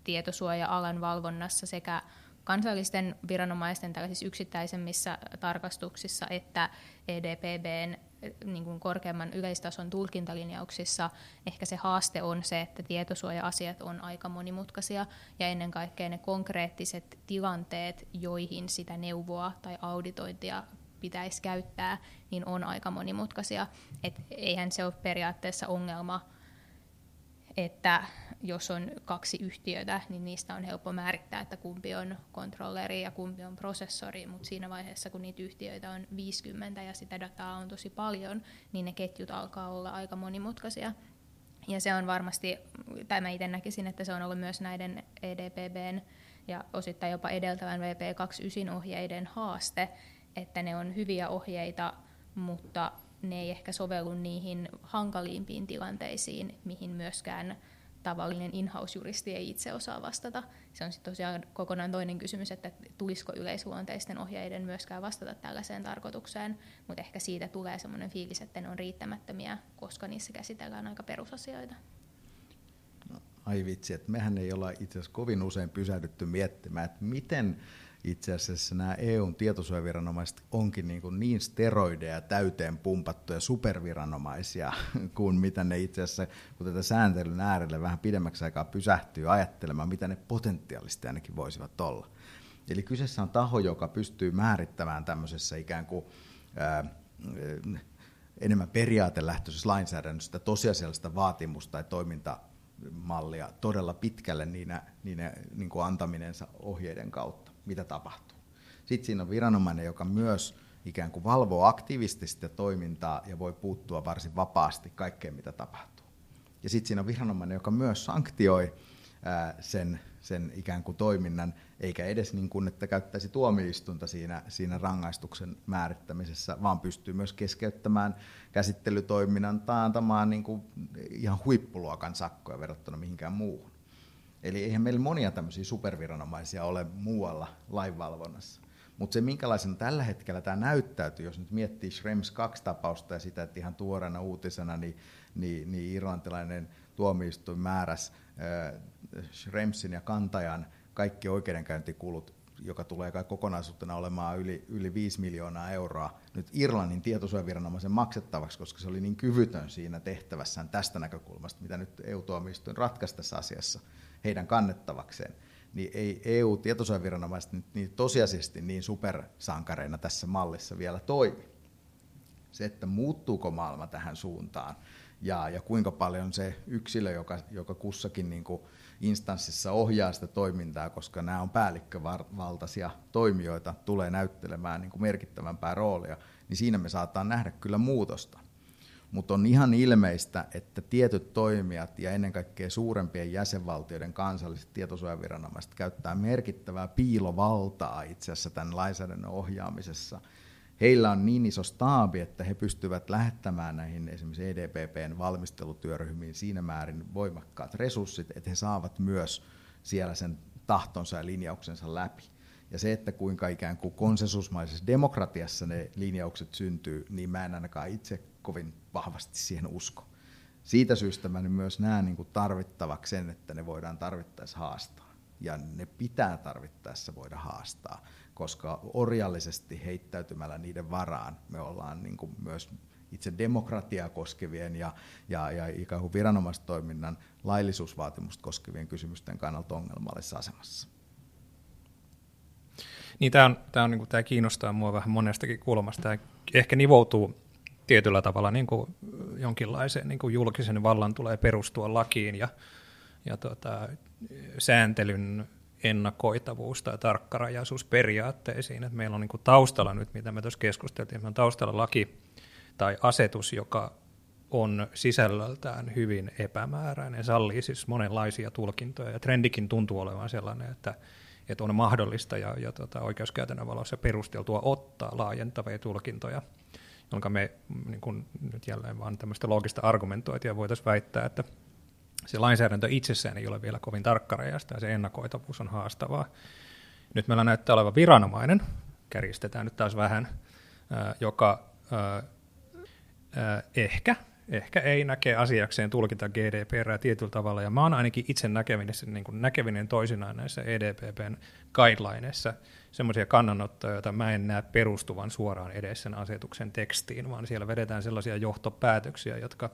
tietosuoja-alan valvonnassa sekä kansallisten viranomaisten tällaisissa yksittäisemmissä tarkastuksissa että EDPBn niin kuin korkeamman yleistason tulkintalinjauksissa ehkä se haaste on se, että tietosuoja-asiat on aika monimutkaisia ja ennen kaikkea ne konkreettiset tilanteet, joihin sitä neuvoa tai auditointia pitäisi käyttää, niin on aika monimutkaisia. Et eihän se ole periaatteessa ongelma, että jos on kaksi yhtiötä, niin niistä on helppo määrittää, että kumpi on kontrolleri ja kumpi on prosessori, mutta siinä vaiheessa, kun niitä yhtiöitä on 50 ja sitä dataa on tosi paljon, niin ne ketjut alkaa olla aika monimutkaisia. Ja se on varmasti, tai mä itse näkisin, että se on ollut myös näiden EDPBn ja osittain jopa edeltävän VP29-ohjeiden haaste, että ne on hyviä ohjeita, mutta ne ei ehkä sovellu niihin hankalimpiin tilanteisiin, mihin myöskään tavallinen in-house-juristi ei itse osaa vastata. Se on sitten tosiaan kokonaan toinen kysymys, että tulisiko yleisluonteisten ohjeiden myöskään vastata tällaiseen tarkoitukseen, mutta ehkä siitä tulee sellainen fiilis, että ne on riittämättömiä, koska niissä käsitellään aika perusasioita. No, ai vitsi, että mehän ei olla itse asiassa kovin usein pysähdytty miettimään, että miten itse asiassa nämä EUn tietosuojaviranomaiset onkin niin, kuin niin steroideja täyteen pumpattuja superviranomaisia, kuin mitä ne itse asiassa, kun tätä sääntelyn äärelle vähän pidemmäksi aikaa pysähtyy ajattelemaan, mitä ne potentiaalisesti ainakin voisivat olla. Eli kyseessä on taho, joka pystyy määrittämään tämmöisessä ikään kuin ää, enemmän periaatelähtöisessä lainsäädännössä tosiasiallista vaatimusta tai toimintamallia todella pitkälle niinä, niinä niin kuin antaminensa ohjeiden kautta mitä tapahtuu. Sitten siinä on viranomainen, joka myös ikään kuin valvoo aktiivisesti toimintaa ja voi puuttua varsin vapaasti kaikkeen, mitä tapahtuu. Ja sitten siinä on viranomainen, joka myös sanktioi sen, sen ikään kuin toiminnan, eikä edes niin kuin, että käyttäisi tuomioistunta siinä, siinä rangaistuksen määrittämisessä, vaan pystyy myös keskeyttämään käsittelytoiminnan tai antamaan niin kuin ihan huippuluokan sakkoja verrattuna mihinkään muuhun. Eli eihän meillä monia tämmöisiä superviranomaisia ole muualla lainvalvonnassa. Mutta se, minkälaisena tällä hetkellä tämä näyttäytyy, jos nyt miettii Schrems 2-tapausta ja sitä, että ihan tuoreena uutisena, niin, niin, niin irlantilainen tuomioistuin määräsi äh, Schremsin ja kantajan kaikki oikeudenkäyntikulut joka tulee kai kokonaisuutena olemaan yli, yli 5 miljoonaa euroa nyt Irlannin tietosuojaviranomaisen maksettavaksi, koska se oli niin kyvytön siinä tehtävässään tästä näkökulmasta, mitä nyt EU-tuomioistuin ratkaisi tässä asiassa heidän kannettavakseen, niin ei EU-tietosuojaviranomaiset niin tosiasiallisesti niin supersankareina tässä mallissa vielä toimi. Se, että muuttuuko maailma tähän suuntaan ja, ja kuinka paljon se yksilö, joka, joka kussakin niin kuin instanssissa ohjaa sitä toimintaa, koska nämä on päällikkövaltaisia toimijoita, tulee näyttelemään niin kuin merkittävämpää roolia, niin siinä me saataan nähdä kyllä muutosta. Mutta on ihan ilmeistä, että tietyt toimijat ja ennen kaikkea suurempien jäsenvaltioiden kansalliset tietosuojaviranomaiset käyttää merkittävää piilovaltaa itse asiassa tämän lainsäädännön ohjaamisessa – heillä on niin iso staabi, että he pystyvät lähettämään näihin esimerkiksi EDPPn valmistelutyöryhmiin siinä määrin voimakkaat resurssit, että he saavat myös siellä sen tahtonsa ja linjauksensa läpi. Ja se, että kuinka ikään kuin konsensusmaisessa demokratiassa ne linjaukset syntyy, niin mä en ainakaan itse kovin vahvasti siihen usko. Siitä syystä mä myös näen niin kuin tarvittavaksi sen, että ne voidaan tarvittaessa haastaa. Ja ne pitää tarvittaessa voida haastaa koska orjallisesti heittäytymällä niiden varaan me ollaan niin kuin myös itse demokratiaa koskevien ja, ja, ja ikään kuin viranomaistoiminnan laillisuusvaatimusta koskevien kysymysten kannalta ongelmallisessa asemassa. Niin, tämä, on, tämä, on, niin tämä kiinnostaa minua vähän monestakin kulmasta. Tämä ehkä nivoutuu tietyllä tavalla niin kuin jonkinlaiseen niin kuin julkisen vallan tulee perustua lakiin ja, ja tota, sääntelyn ennakoitavuus tai tarkkarajaisuus periaatteisiin. Että meillä on niin kuin taustalla nyt, mitä me tuossa keskusteltiin, meillä on taustalla laki tai asetus, joka on sisällöltään hyvin epämääräinen, sallii siis monenlaisia tulkintoja, ja trendikin tuntuu olevan sellainen, että, että on mahdollista ja, ja tota, oikeuskäytännön valossa perusteltua ottaa laajentavia tulkintoja, jonka me niin kun, nyt jälleen vaan tämmöistä loogista argumentointia voitaisiin väittää, että se lainsäädäntö itsessään ei ole vielä kovin tarkkarajasta ja se ennakoitavuus on haastavaa. Nyt meillä näyttää olevan viranomainen, kärjistetään nyt taas vähän, joka ehkä, ehkä ei näke asiakseen tulkita GDPR tietyllä tavalla, ja mä oon ainakin itse näkevinen, niin kuin näkevinen toisinaan näissä EDPPn guidelineissa semmoisia kannanottoja, joita mä en näe perustuvan suoraan edes sen asetuksen tekstiin, vaan siellä vedetään sellaisia johtopäätöksiä, jotka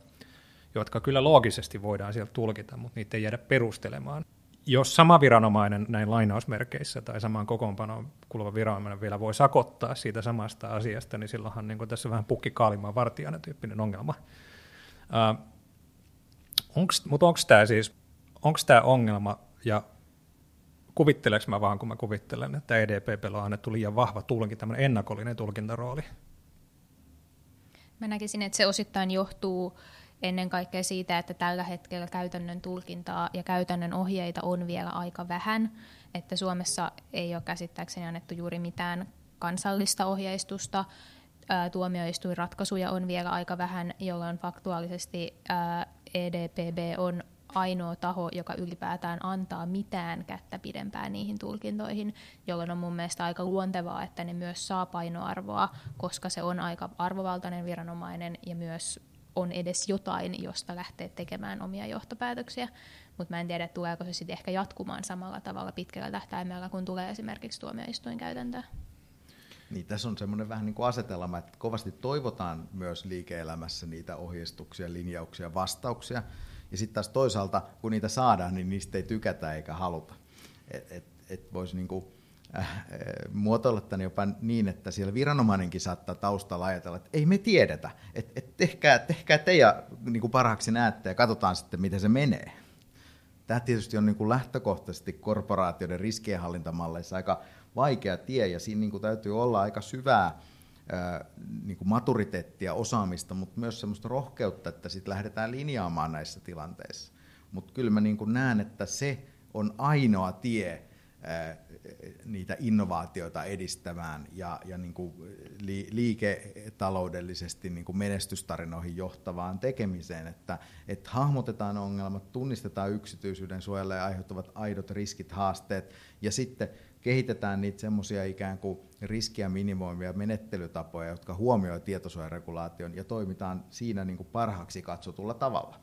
jotka kyllä loogisesti voidaan sieltä tulkita, mutta niitä ei jäädä perustelemaan. Jos sama viranomainen näin lainausmerkeissä tai samaan kokoonpanoon kuuluva viranomainen vielä voi sakottaa siitä samasta asiasta, niin silloinhan niin tässä vähän pukki kaalimaan vartijana tyyppinen ongelma. Uh, onks, mutta onko tämä siis, onko tämä ongelma ja kuvitteleks mä vaan, kun mä kuvittelen, että EDPP on annettu liian vahva tulkinta, tämmöinen ennakollinen tulkintarooli? Mä näkisin, että se osittain johtuu ennen kaikkea siitä, että tällä hetkellä käytännön tulkintaa ja käytännön ohjeita on vielä aika vähän, että Suomessa ei ole käsittääkseni annettu juuri mitään kansallista ohjeistusta, tuomioistuinratkaisuja on vielä aika vähän, jolloin faktuaalisesti EDPB on ainoa taho, joka ylipäätään antaa mitään kättä pidempään niihin tulkintoihin, jolloin on mun mielestä aika luontevaa, että ne myös saa painoarvoa, koska se on aika arvovaltainen viranomainen ja myös on edes jotain, josta lähtee tekemään omia johtopäätöksiä, mutta mä en tiedä, tuleeko se sitten ehkä jatkumaan samalla tavalla pitkällä tähtäimellä, kun tulee esimerkiksi tuomioistuinkäytäntöä. Niin, tässä on semmoinen vähän niin kuin asetelma, että kovasti toivotaan myös liike-elämässä niitä ohjeistuksia, linjauksia, vastauksia, ja sitten taas toisaalta, kun niitä saadaan, niin niistä ei tykätä eikä haluta. Et, et, et voisi niin kuin Äh, äh, muotoilla tänne jopa niin, että siellä viranomainenkin saattaa taustalla ajatella, että ei me tiedetä, että, että tehkää, tehkää te ja niin kuin parhaaksi näette ja katsotaan sitten, miten se menee. Tämä tietysti on niin kuin lähtökohtaisesti korporaatioiden riskienhallintamalleissa aika vaikea tie ja siinä niin kuin täytyy olla aika syvää niin kuin maturiteettia, osaamista, mutta myös semmoista rohkeutta, että sitten lähdetään linjaamaan näissä tilanteissa. Mutta kyllä mä niin näen, että se on ainoa tie niitä innovaatioita edistämään ja, ja niin kuin liiketaloudellisesti niin kuin menestystarinoihin johtavaan tekemiseen, että, että hahmotetaan ongelmat, tunnistetaan yksityisyyden suojalle ja aiheuttavat aidot riskit, haasteet ja sitten kehitetään niitä semmoisia ikään kuin riskiä minimoivia menettelytapoja, jotka huomioivat tietosuojaregulaation ja toimitaan siinä niin kuin parhaaksi katsotulla tavalla.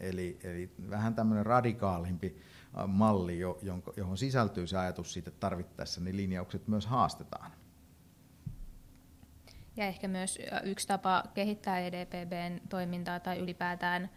Eli, eli vähän tämmöinen radikaalimpi malli, johon sisältyy se ajatus siitä, että tarvittaessa niin linjaukset myös haastetaan. Ja ehkä myös yksi tapa kehittää EDPBn toimintaa tai ylipäätään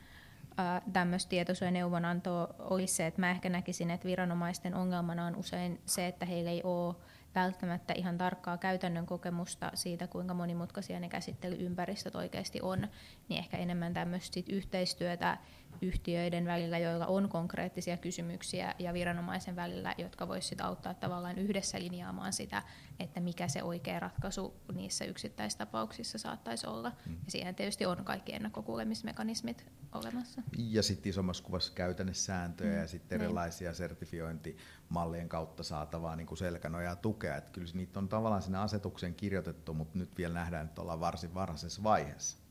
tämmöistä tietosuojaneuvonantoa olisi se, että mä ehkä näkisin, että viranomaisten ongelmana on usein se, että heillä ei ole välttämättä ihan tarkkaa käytännön kokemusta siitä, kuinka monimutkaisia ne käsittelyympäristöt oikeasti on, niin ehkä enemmän tämmöistä yhteistyötä yhtiöiden välillä, joilla on konkreettisia kysymyksiä, ja viranomaisen välillä, jotka voisivat auttaa tavallaan yhdessä linjaamaan sitä, että mikä se oikea ratkaisu niissä yksittäistapauksissa saattaisi olla. Mm. Ja siihen tietysti on kaikki ennakkokuulemismekanismit olemassa. Ja sitten isommassa kuvassa käytännössääntöjä mm. ja sitten niin. erilaisia niin. sertifiointimallien kautta saatavaa niin kuin selkänojaa tukea. Että kyllä niitä on tavallaan sinne asetukseen kirjoitettu, mutta nyt vielä nähdään, että ollaan varsin varhaisessa vaiheessa.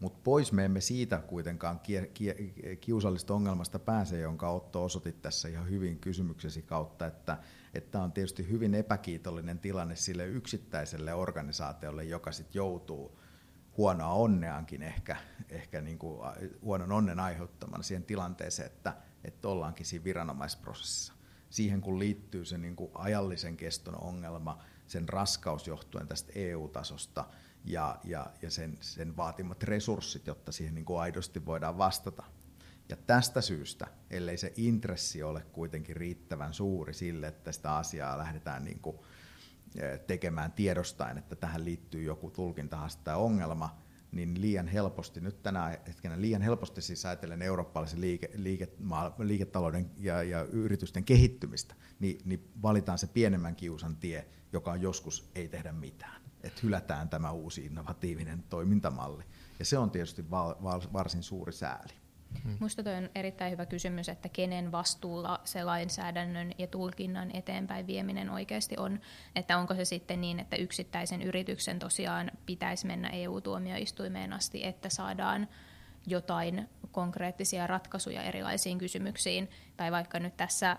Mutta pois me emme siitä kuitenkaan kiusallista ongelmasta pääse, jonka Otto osoitit tässä ihan hyvin kysymyksesi kautta, että tämä on tietysti hyvin epäkiitollinen tilanne sille yksittäiselle organisaatiolle, joka sitten joutuu huonoa onneankin ehkä, ehkä niin kuin huonon onnen aiheuttamana siihen tilanteeseen, että, että ollaankin siinä viranomaisprosessissa. Siihen kun liittyy se niin kuin ajallisen keston ongelma, sen raskaus johtuen tästä EU-tasosta – ja, ja, ja sen, sen vaatimat resurssit, jotta siihen niin kuin aidosti voidaan vastata. Ja tästä syystä, ellei se intressi ole kuitenkin riittävän suuri sille, että sitä asiaa lähdetään niin kuin e, tekemään tiedostaen, että tähän liittyy joku tulkintahaaste tai ongelma, niin liian helposti, nyt tänä hetkenä liian helposti siis ajatellen eurooppalaisen liike, liike, liiketalouden ja, ja yritysten kehittymistä, niin, niin valitaan se pienemmän kiusan tie, joka on joskus ei tehdä mitään että hylätään tämä uusi innovatiivinen toimintamalli. Ja se on tietysti val, val, varsin suuri sääli. Minusta tuo on erittäin hyvä kysymys, että kenen vastuulla se lainsäädännön ja tulkinnan eteenpäin vieminen oikeasti on. Että onko se sitten niin, että yksittäisen yrityksen tosiaan pitäisi mennä EU-tuomioistuimeen asti, että saadaan jotain konkreettisia ratkaisuja erilaisiin kysymyksiin, tai vaikka nyt tässä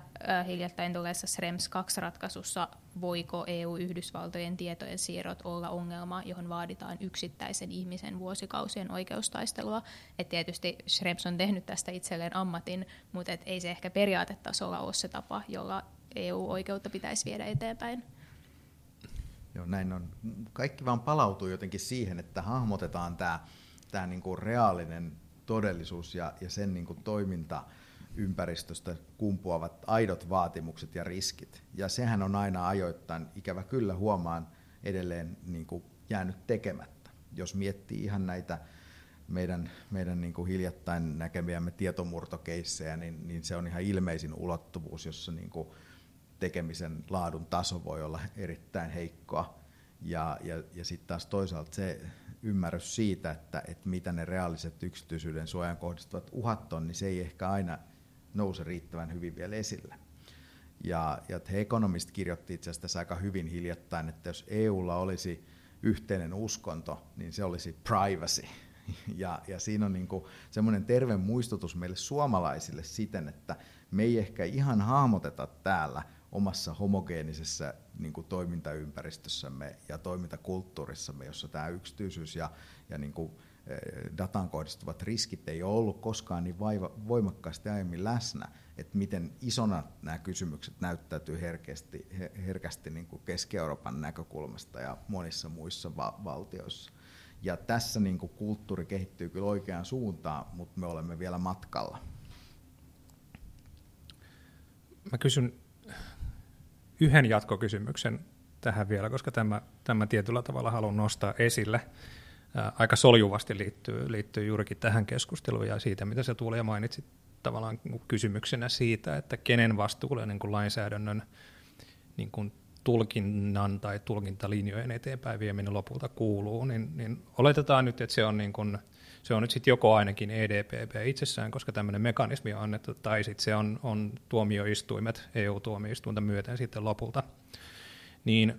hiljattain tulleessa SREMS 2-ratkaisussa, voiko EU-Yhdysvaltojen tietojen siirrot olla ongelma, johon vaaditaan yksittäisen ihmisen vuosikausien oikeustaistelua. Et tietysti SREMS on tehnyt tästä itselleen ammatin, mutta et ei se ehkä periaatetasolla ole se tapa, jolla EU-oikeutta pitäisi viedä eteenpäin. Joo, näin on. Kaikki vaan palautuu jotenkin siihen, että hahmotetaan tämä tämä niin kuin reaalinen todellisuus ja, ja sen niin kuin toiminta ympäristöstä kumpuavat aidot vaatimukset ja riskit. Ja sehän on aina ajoittain, ikävä kyllä huomaan, edelleen niin kuin jäänyt tekemättä. Jos miettii ihan näitä meidän, meidän niin kuin hiljattain näkemiämme tietomurtokeissejä, niin, niin se on ihan ilmeisin ulottuvuus, jossa niin kuin tekemisen laadun taso voi olla erittäin heikkoa. Ja, ja, ja sitten taas toisaalta se, ymmärrys siitä, että, että mitä ne reaaliset yksityisyyden suojan kohdistuvat uhat on, niin se ei ehkä aina nouse riittävän hyvin vielä esille. Ja, ja The Economist kirjoitti itse asiassa aika hyvin hiljattain, että jos EUlla olisi yhteinen uskonto, niin se olisi privacy. Ja, ja siinä on niin semmoinen terve muistutus meille suomalaisille siten, että me ei ehkä ihan hahmoteta täällä – omassa homogeenisessa niin kuin toimintaympäristössämme ja toimintakulttuurissamme, jossa tämä yksityisyys ja, ja niin kuin, eh, datan kohdistuvat riskit ei ole ollut koskaan niin vaiva, voimakkaasti aiemmin läsnä, että miten isona nämä kysymykset näyttäytyy herkästi, herkästi niin kuin Keski-Euroopan näkökulmasta ja monissa muissa va- valtioissa. Ja tässä niin kuin kulttuuri kehittyy kyllä oikeaan suuntaan, mutta me olemme vielä matkalla. Mä kysyn yhden jatkokysymyksen tähän vielä, koska tämä, tämä tietyllä tavalla haluan nostaa esille. Ää, aika soljuvasti liittyy, liittyy juurikin tähän keskusteluun ja siitä, mitä se tuli ja mainitsit tavallaan kysymyksenä siitä, että kenen vastuulle niin kuin lainsäädännön niin kuin tulkinnan tai tulkintalinjojen eteenpäin vieminen lopulta kuuluu, niin, niin oletetaan nyt, että se on niin kuin se on nyt sitten joko ainakin EDPP itsessään, koska tämmöinen mekanismi on annettu, tai sitten se on, on tuomioistuimet EU-tuomioistuinta myöten sitten lopulta. Niin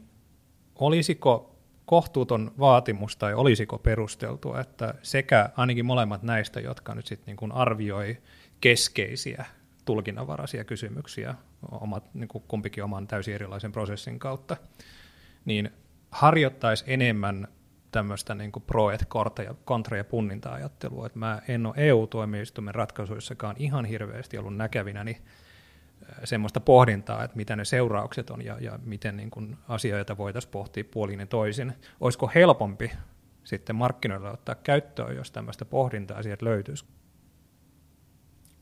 olisiko kohtuuton vaatimus tai olisiko perusteltua, että sekä ainakin molemmat näistä, jotka nyt sitten niin arvioi keskeisiä tulkinnanvaraisia kysymyksiä, omat, niin kumpikin oman täysin erilaisen prosessin kautta, niin harjoittaisi enemmän tämmöistä niin pro et kontra ja punninta ajattelua. Että mä en ole EU-tuomioistuimen ratkaisuissakaan ihan hirveästi ollut näkevinä niin semmoista pohdintaa, että mitä ne seuraukset on ja, ja miten niin kuin asioita voitaisiin pohtia puolin ja toisin. Olisiko helpompi sitten markkinoilla ottaa käyttöön, jos tämmöistä pohdintaa sieltä löytyisi?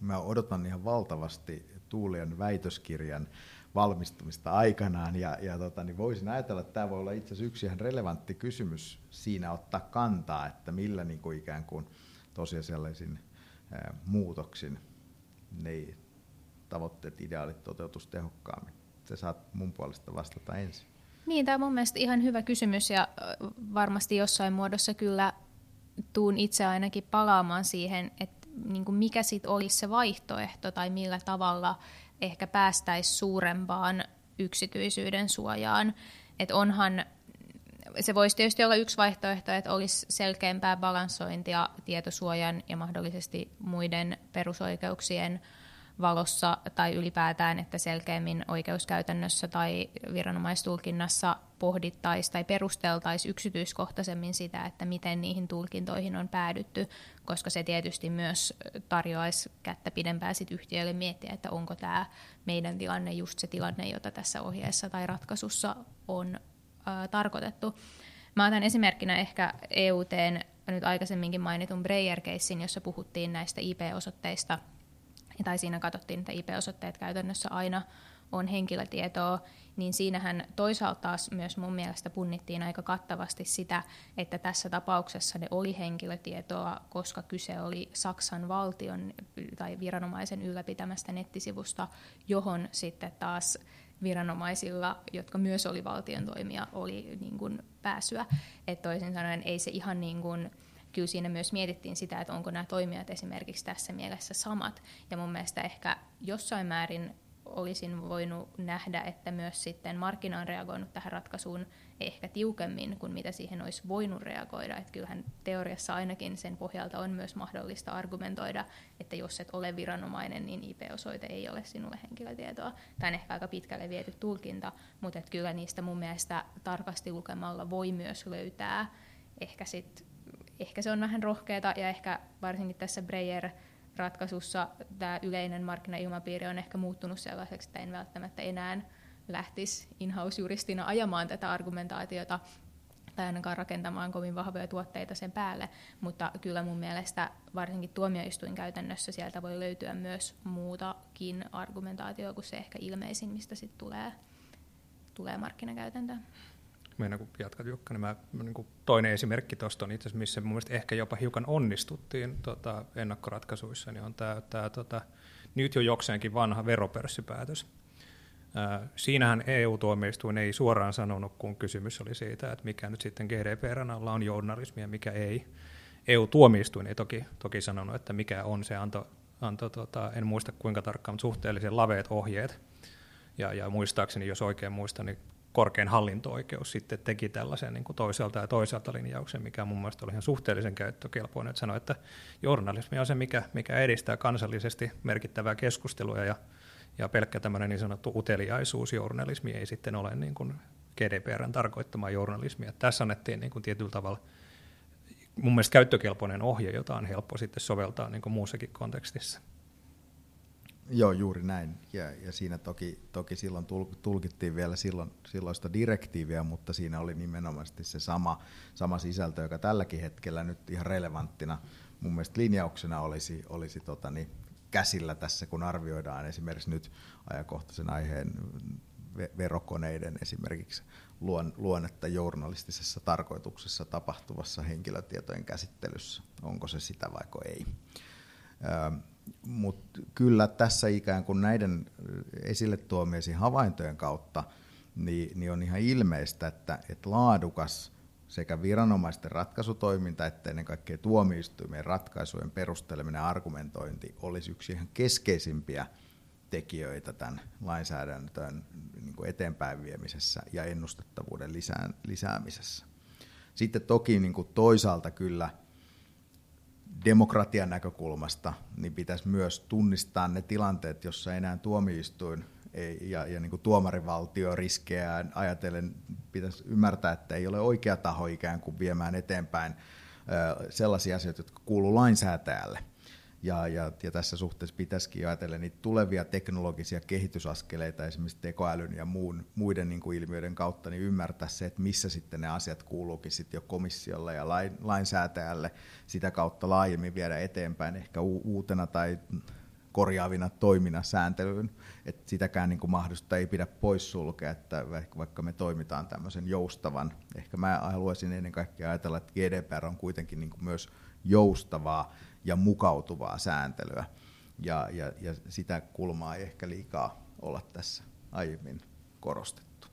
Mä odotan ihan valtavasti Tuulian väitöskirjan valmistumista aikanaan, ja, ja tota, niin voisin ajatella, että tämä voi olla itse asiassa yksi ihan relevantti kysymys siinä ottaa kantaa, että millä niin kuin ikään kuin tosiasiallisin ää, muutoksin ne tavoitteet, ideaalit toteutus tehokkaammin. Se saat mun puolesta vastata ensin. Niin, tämä on mun mielestä ihan hyvä kysymys ja varmasti jossain muodossa kyllä tuun itse ainakin palaamaan siihen, että niin kuin mikä sitten olisi se vaihtoehto tai millä tavalla ehkä päästäisiin suurempaan yksityisyyden suojaan. Että onhan, se voisi tietysti olla yksi vaihtoehto, että olisi selkeämpää balansointia tietosuojan ja mahdollisesti muiden perusoikeuksien valossa tai ylipäätään, että selkeämmin oikeuskäytännössä tai viranomaistulkinnassa pohdittaisiin tai perusteltaisiin yksityiskohtaisemmin sitä, että miten niihin tulkintoihin on päädytty, koska se tietysti myös tarjoaisi kättä pidempää sit yhtiöille miettiä, että onko tämä meidän tilanne just se tilanne, jota tässä ohjeessa tai ratkaisussa on ää, tarkoitettu. Mä otan esimerkkinä ehkä EUTn nyt aikaisemminkin mainitun Breyer-keissin, jossa puhuttiin näistä IP-osoitteista – tai siinä katsottiin, että IP-osoitteet käytännössä aina on henkilötietoa, niin siinähän toisaalta taas myös mun mielestä punnittiin aika kattavasti sitä, että tässä tapauksessa ne oli henkilötietoa, koska kyse oli Saksan valtion tai viranomaisen ylläpitämästä nettisivusta, johon sitten taas viranomaisilla, jotka myös oli valtion toimia, oli niin kuin pääsyä. Et toisin sanoen ei se ihan niin kuin, kyllä siinä myös mietittiin sitä, että onko nämä toimijat esimerkiksi tässä mielessä samat. Ja mun mielestä ehkä jossain määrin olisin voinut nähdä, että myös sitten markkina on reagoinut tähän ratkaisuun ehkä tiukemmin kuin mitä siihen olisi voinut reagoida. Että kyllähän teoriassa ainakin sen pohjalta on myös mahdollista argumentoida, että jos et ole viranomainen, niin IP-osoite ei ole sinulle henkilötietoa. Tämä on ehkä aika pitkälle viety tulkinta, mutta että kyllä niistä mun mielestä tarkasti lukemalla voi myös löytää ehkä sitten ehkä se on vähän rohkeata ja ehkä varsinkin tässä Breyer-ratkaisussa tämä yleinen markkinailmapiiri on ehkä muuttunut sellaiseksi, että en välttämättä enää lähtisi in-house-juristina ajamaan tätä argumentaatiota tai ainakaan rakentamaan kovin vahvoja tuotteita sen päälle, mutta kyllä mun mielestä varsinkin tuomioistuin käytännössä sieltä voi löytyä myös muutakin argumentaatioa kuin se ehkä ilmeisin, mistä sitten tulee, tulee markkinakäytäntöön meidän kun jatkat Jukka, niin, mä, niin kuin toinen esimerkki tuosta on itse asiassa, missä mun ehkä jopa hiukan onnistuttiin tota, ennakkoratkaisuissa, niin on tämä, tämä tota, nyt jo jokseenkin vanha veropörssipäätös. Ää, siinähän EU-tuomioistuin ei suoraan sanonut, kun kysymys oli siitä, että mikä nyt sitten GDPRn alla on journalismia ja mikä ei. EU-tuomioistuin ei toki, toki sanonut, että mikä on se anto, anto tota, en muista kuinka tarkkaan, mutta suhteellisen laveet ohjeet. Ja, ja muistaakseni, jos oikein muistan, niin korkein hallinto-oikeus sitten teki tällaisen niin kuin toiselta ja toiselta linjauksen, mikä mun mielestä oli ihan suhteellisen käyttökelpoinen, että sanoi, että journalismi on se, mikä, mikä edistää kansallisesti merkittävää keskustelua ja, ja pelkkä tämmöinen niin sanottu uteliaisuus journalismi ei sitten ole niin kuin GDPRn tarkoittamaa journalismia. Tässä annettiin niin kuin tietyllä tavalla mun mielestä käyttökelpoinen ohje, jota on helppo sitten soveltaa niin kuin muussakin kontekstissa. Joo, juuri näin. Ja, ja siinä toki, toki silloin tulkittiin vielä silloin, silloista direktiiviä, mutta siinä oli nimenomaan se sama, sama sisältö, joka tälläkin hetkellä nyt ihan relevanttina mun mielestä linjauksena olisi, olisi tota niin, käsillä tässä, kun arvioidaan esimerkiksi nyt ajankohtaisen aiheen verokoneiden esimerkiksi luon, luonnetta journalistisessa tarkoituksessa tapahtuvassa henkilötietojen käsittelyssä. Onko se sitä vai ei? Mutta kyllä tässä ikään kuin näiden esille tuomiesi havaintojen kautta niin, niin on ihan ilmeistä, että, että laadukas sekä viranomaisten ratkaisutoiminta että ennen kaikkea tuomioistuimien ratkaisujen perusteleminen ja argumentointi olisi yksi ihan keskeisimpiä tekijöitä tämän lainsäädännön niin kuin eteenpäin viemisessä ja ennustettavuuden lisäämisessä. Sitten toki niin kuin toisaalta kyllä – demokratian näkökulmasta, niin pitäisi myös tunnistaa ne tilanteet, jossa enää tuomioistuin ja, ja niin tuomarivaltio riskejä ajatellen pitäisi ymmärtää, että ei ole oikea taho ikään kuin viemään eteenpäin sellaisia asioita, jotka kuuluu lainsäätäjälle. Ja, ja, ja tässä suhteessa pitäisikin ajatella niitä tulevia teknologisia kehitysaskeleita esimerkiksi tekoälyn ja muun, muiden niin kuin ilmiöiden kautta, niin ymmärtää se, että missä sitten ne asiat kuuluukin sitten jo komissiolle ja lain, lainsäätäjälle. Sitä kautta laajemmin viedä eteenpäin ehkä u, uutena tai korjaavina toimina sääntelyyn, että sitäkään niin kuin mahdollista ei pidä poissulkea, että vaikka me toimitaan tämmöisen joustavan, ehkä mä haluaisin ennen kaikkea ajatella, että GDPR on kuitenkin niin kuin myös joustavaa ja mukautuvaa sääntelyä, ja, ja, ja sitä kulmaa ei ehkä liikaa olla tässä aiemmin korostettu.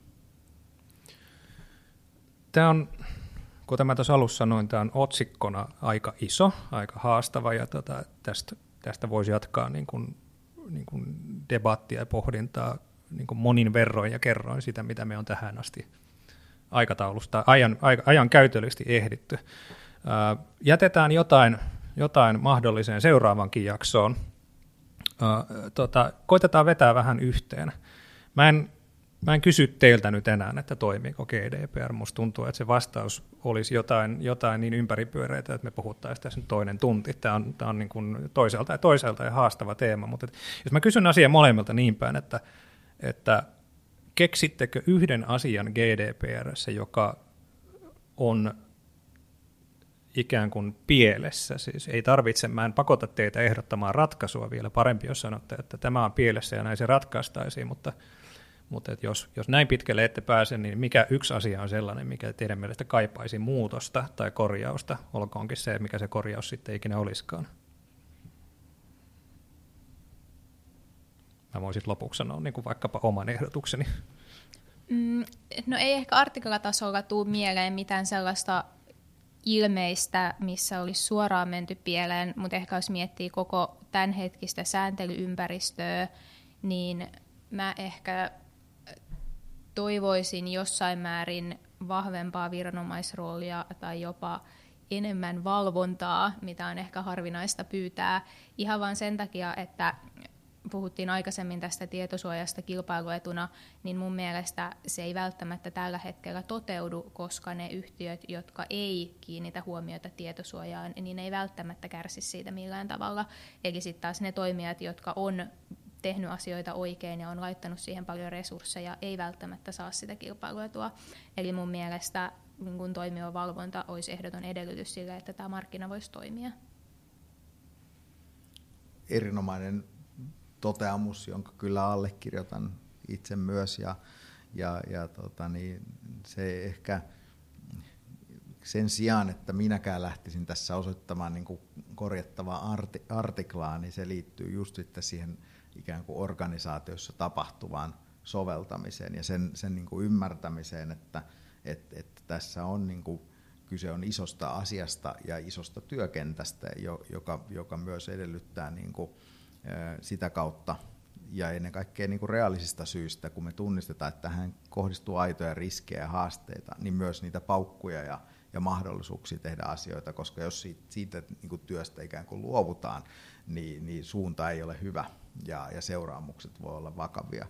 Tämä on, kuten mä tuossa alussa sanoin, tämä on otsikkona aika iso, aika haastava, ja tota, tästä tästä voisi jatkaa niin kuin, niin kuin debattia ja pohdintaa niin kuin monin verroin ja kerroin sitä, mitä me on tähän asti aikataulusta, ajan, ajan käytöllisesti ehditty. Ää, jätetään jotain, jotain mahdolliseen seuraavankin jaksoon. Tota, koitetaan vetää vähän yhteen. Mä en Mä en kysy teiltä nyt enää, että toimiiko GDPR. Musta tuntuu, että se vastaus olisi jotain, jotain niin ympäripyöreitä, että me puhuttaisiin tässä nyt toinen tunti. Tämä on, tämä on niin kuin toiselta ja toiselta ja haastava teema. Mutta jos mä kysyn asiaa molemmilta niin päin, että, että keksittekö yhden asian GDPRssä, joka on ikään kuin pielessä. Siis ei tarvitse, mä en pakota teitä ehdottamaan ratkaisua vielä parempi, jos sanotte, että tämä on pielessä ja näin se ratkaistaisiin, mutta mutta että jos, jos näin pitkälle ette pääse, niin mikä yksi asia on sellainen, mikä teidän mielestä kaipaisi muutosta tai korjausta, olkoonkin se, mikä se korjaus sitten ikinä olisikaan? Mä voisin lopuksi sanoa niin kuin vaikkapa oman ehdotukseni. Mm, no ei ehkä artiklatasolla tule mieleen mitään sellaista ilmeistä, missä olisi suoraan menty pieleen, mutta ehkä jos miettii koko tämänhetkistä sääntelyympäristöä, niin mä ehkä toivoisin jossain määrin vahvempaa viranomaisroolia tai jopa enemmän valvontaa, mitä on ehkä harvinaista pyytää, ihan vain sen takia, että puhuttiin aikaisemmin tästä tietosuojasta kilpailuetuna, niin mun mielestä se ei välttämättä tällä hetkellä toteudu, koska ne yhtiöt, jotka ei kiinnitä huomiota tietosuojaan, niin ei välttämättä kärsi siitä millään tavalla. Eli sitten taas ne toimijat, jotka on tehnyt asioita oikein ja on laittanut siihen paljon resursseja, ei välttämättä saa sitä kilpailuetua. Eli mun mielestä niin kun toimiva valvonta olisi ehdoton edellytys sille, että tämä markkina voisi toimia. Erinomainen toteamus, jonka kyllä allekirjoitan itse myös. Ja, ja, ja tota, niin se ehkä sen sijaan, että minäkään lähtisin tässä osoittamaan niin kuin korjattavaa arti, artiklaa, niin se liittyy just sitten siihen ikään kuin organisaatiossa tapahtuvaan soveltamiseen ja sen, sen niin kuin ymmärtämiseen, että, että, että tässä on niin kuin, kyse on isosta asiasta ja isosta työkentästä, joka, joka myös edellyttää niin kuin, sitä kautta ja ennen kaikkea niin kuin reaalisista syistä, kun me tunnistetaan, että tähän kohdistuu aitoja riskejä ja haasteita, niin myös niitä paukkuja ja, ja mahdollisuuksia tehdä asioita, koska jos siitä, siitä niin kuin työstä ikään kuin luovutaan, niin, niin suunta ei ole hyvä ja, ja seuraamukset voi olla vakavia.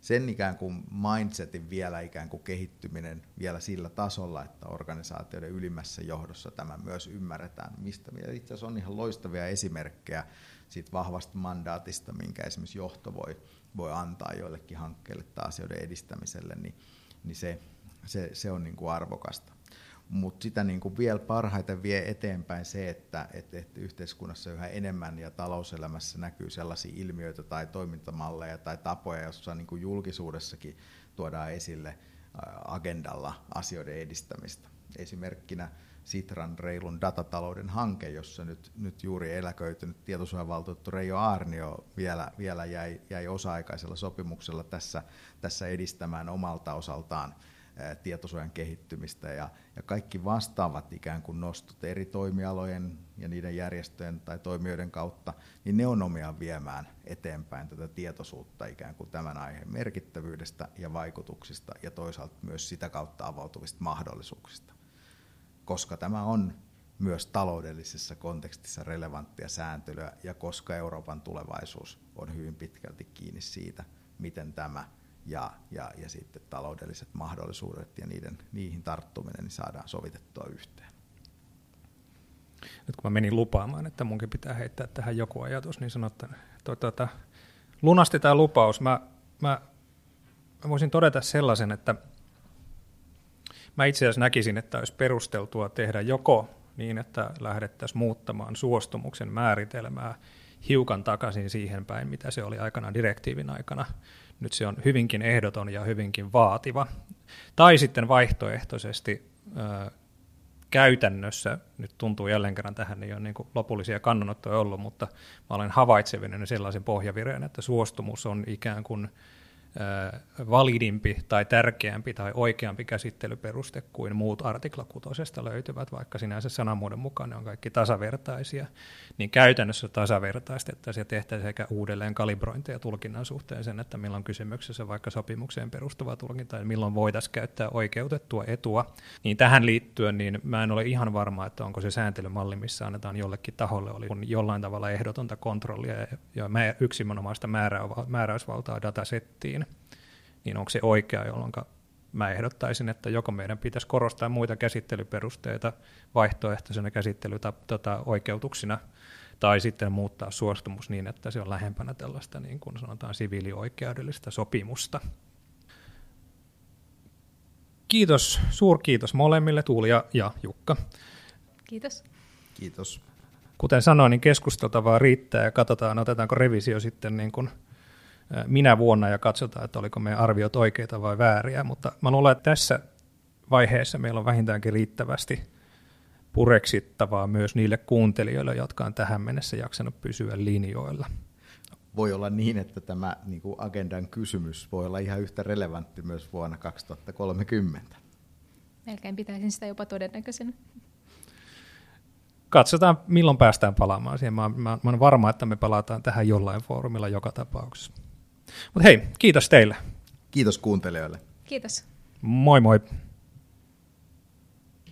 Sen ikään kuin mindsetin vielä ikään kuin kehittyminen vielä sillä tasolla, että organisaatioiden ylimmässä johdossa tämä myös ymmärretään, mistä itse asiassa on ihan loistavia esimerkkejä siitä vahvasta mandaatista, minkä esimerkiksi johto voi, voi antaa joillekin hankkeille tai asioiden edistämiselle, niin, niin se, se, se on niin kuin arvokasta mutta sitä niin kuin vielä parhaiten vie eteenpäin se, että, että, että yhteiskunnassa yhä enemmän ja talouselämässä näkyy sellaisia ilmiöitä tai toimintamalleja tai tapoja, joissa niin kuin julkisuudessakin tuodaan esille agendalla asioiden edistämistä. Esimerkkinä Sitran reilun datatalouden hanke, jossa nyt, nyt juuri eläköitynyt tietosuojavaltuutettu Reijo Aarnio vielä, vielä jäi, jäi osa-aikaisella sopimuksella tässä, tässä edistämään omalta osaltaan tietosuojan kehittymistä ja, ja kaikki vastaavat ikään kuin nostot eri toimialojen ja niiden järjestöjen tai toimijoiden kautta, niin ne on omiaan viemään eteenpäin tätä tietoisuutta ikään kuin tämän aiheen merkittävyydestä ja vaikutuksista ja toisaalta myös sitä kautta avautuvista mahdollisuuksista. Koska tämä on myös taloudellisessa kontekstissa relevanttia sääntelyä ja koska Euroopan tulevaisuus on hyvin pitkälti kiinni siitä, miten tämä ja, ja, ja sitten taloudelliset mahdollisuudet ja niiden, niihin tarttuminen niin saadaan sovitettua yhteen. Nyt kun mä menin lupaamaan, että munkin pitää heittää tähän joku ajatus, niin sanotaan, että lunasti tämä lupaus. Mä, mä, mä voisin todeta sellaisen, että mä itse asiassa näkisin, että olisi perusteltua tehdä joko niin, että lähdettäisiin muuttamaan suostumuksen määritelmää hiukan takaisin siihen päin, mitä se oli aikana direktiivin aikana. Nyt se on hyvinkin ehdoton ja hyvinkin vaativa. Tai sitten vaihtoehtoisesti käytännössä, nyt tuntuu jälleen kerran tähän, ei ole niin lopullisia kannanottoja ollut, mutta mä olen havaitsevinen sellaisen pohjavireen, että suostumus on ikään kuin validimpi tai tärkeämpi tai oikeampi käsittelyperuste kuin muut artikla kutosesta löytyvät, vaikka sinänsä sanamuodon mukaan ne on kaikki tasavertaisia, niin käytännössä tasavertaistettaisiin ja tehtäisiin sekä uudelleen kalibrointia ja tulkinnan suhteen sen, että milloin kysymyksessä vaikka sopimukseen perustuva tulkinta ja milloin voitaisiin käyttää oikeutettua etua. Niin tähän liittyen niin mä en ole ihan varma, että onko se sääntelymalli, missä annetaan jollekin taholle oli jollain tavalla ehdotonta kontrollia ja yksinomaista määräysvaltaa datasettiin, niin onko se oikea, jolloin mä ehdottaisin, että joko meidän pitäisi korostaa muita käsittelyperusteita vaihtoehtoisena käsittely-oikeutuksina, tai sitten muuttaa suostumus niin, että se on lähempänä tällaista niin kuin sanotaan siviilioikeudellista sopimusta. Kiitos, suurkiitos molemmille, Tuuli ja, ja Jukka. Kiitos. Kiitos. Kuten sanoin, niin keskusteltavaa riittää ja katsotaan, otetaanko revisio sitten niin kuin minä vuonna ja katsotaan, että oliko meidän arviot oikeita vai vääriä, mutta mä luulen, että tässä vaiheessa meillä on vähintäänkin riittävästi pureksittavaa myös niille kuuntelijoille, jotka on tähän mennessä jaksanut pysyä linjoilla. Voi olla niin, että tämä niin kuin agendan kysymys voi olla ihan yhtä relevantti myös vuonna 2030. Melkein pitäisin sitä jopa todennäköisenä. Katsotaan, milloin päästään palaamaan siihen. Mä, mä, mä olen varma, että me palataan tähän jollain foorumilla joka tapauksessa. Mutta hei, kiitos teille. Kiitos kuuntelijoille. Kiitos. Moi moi.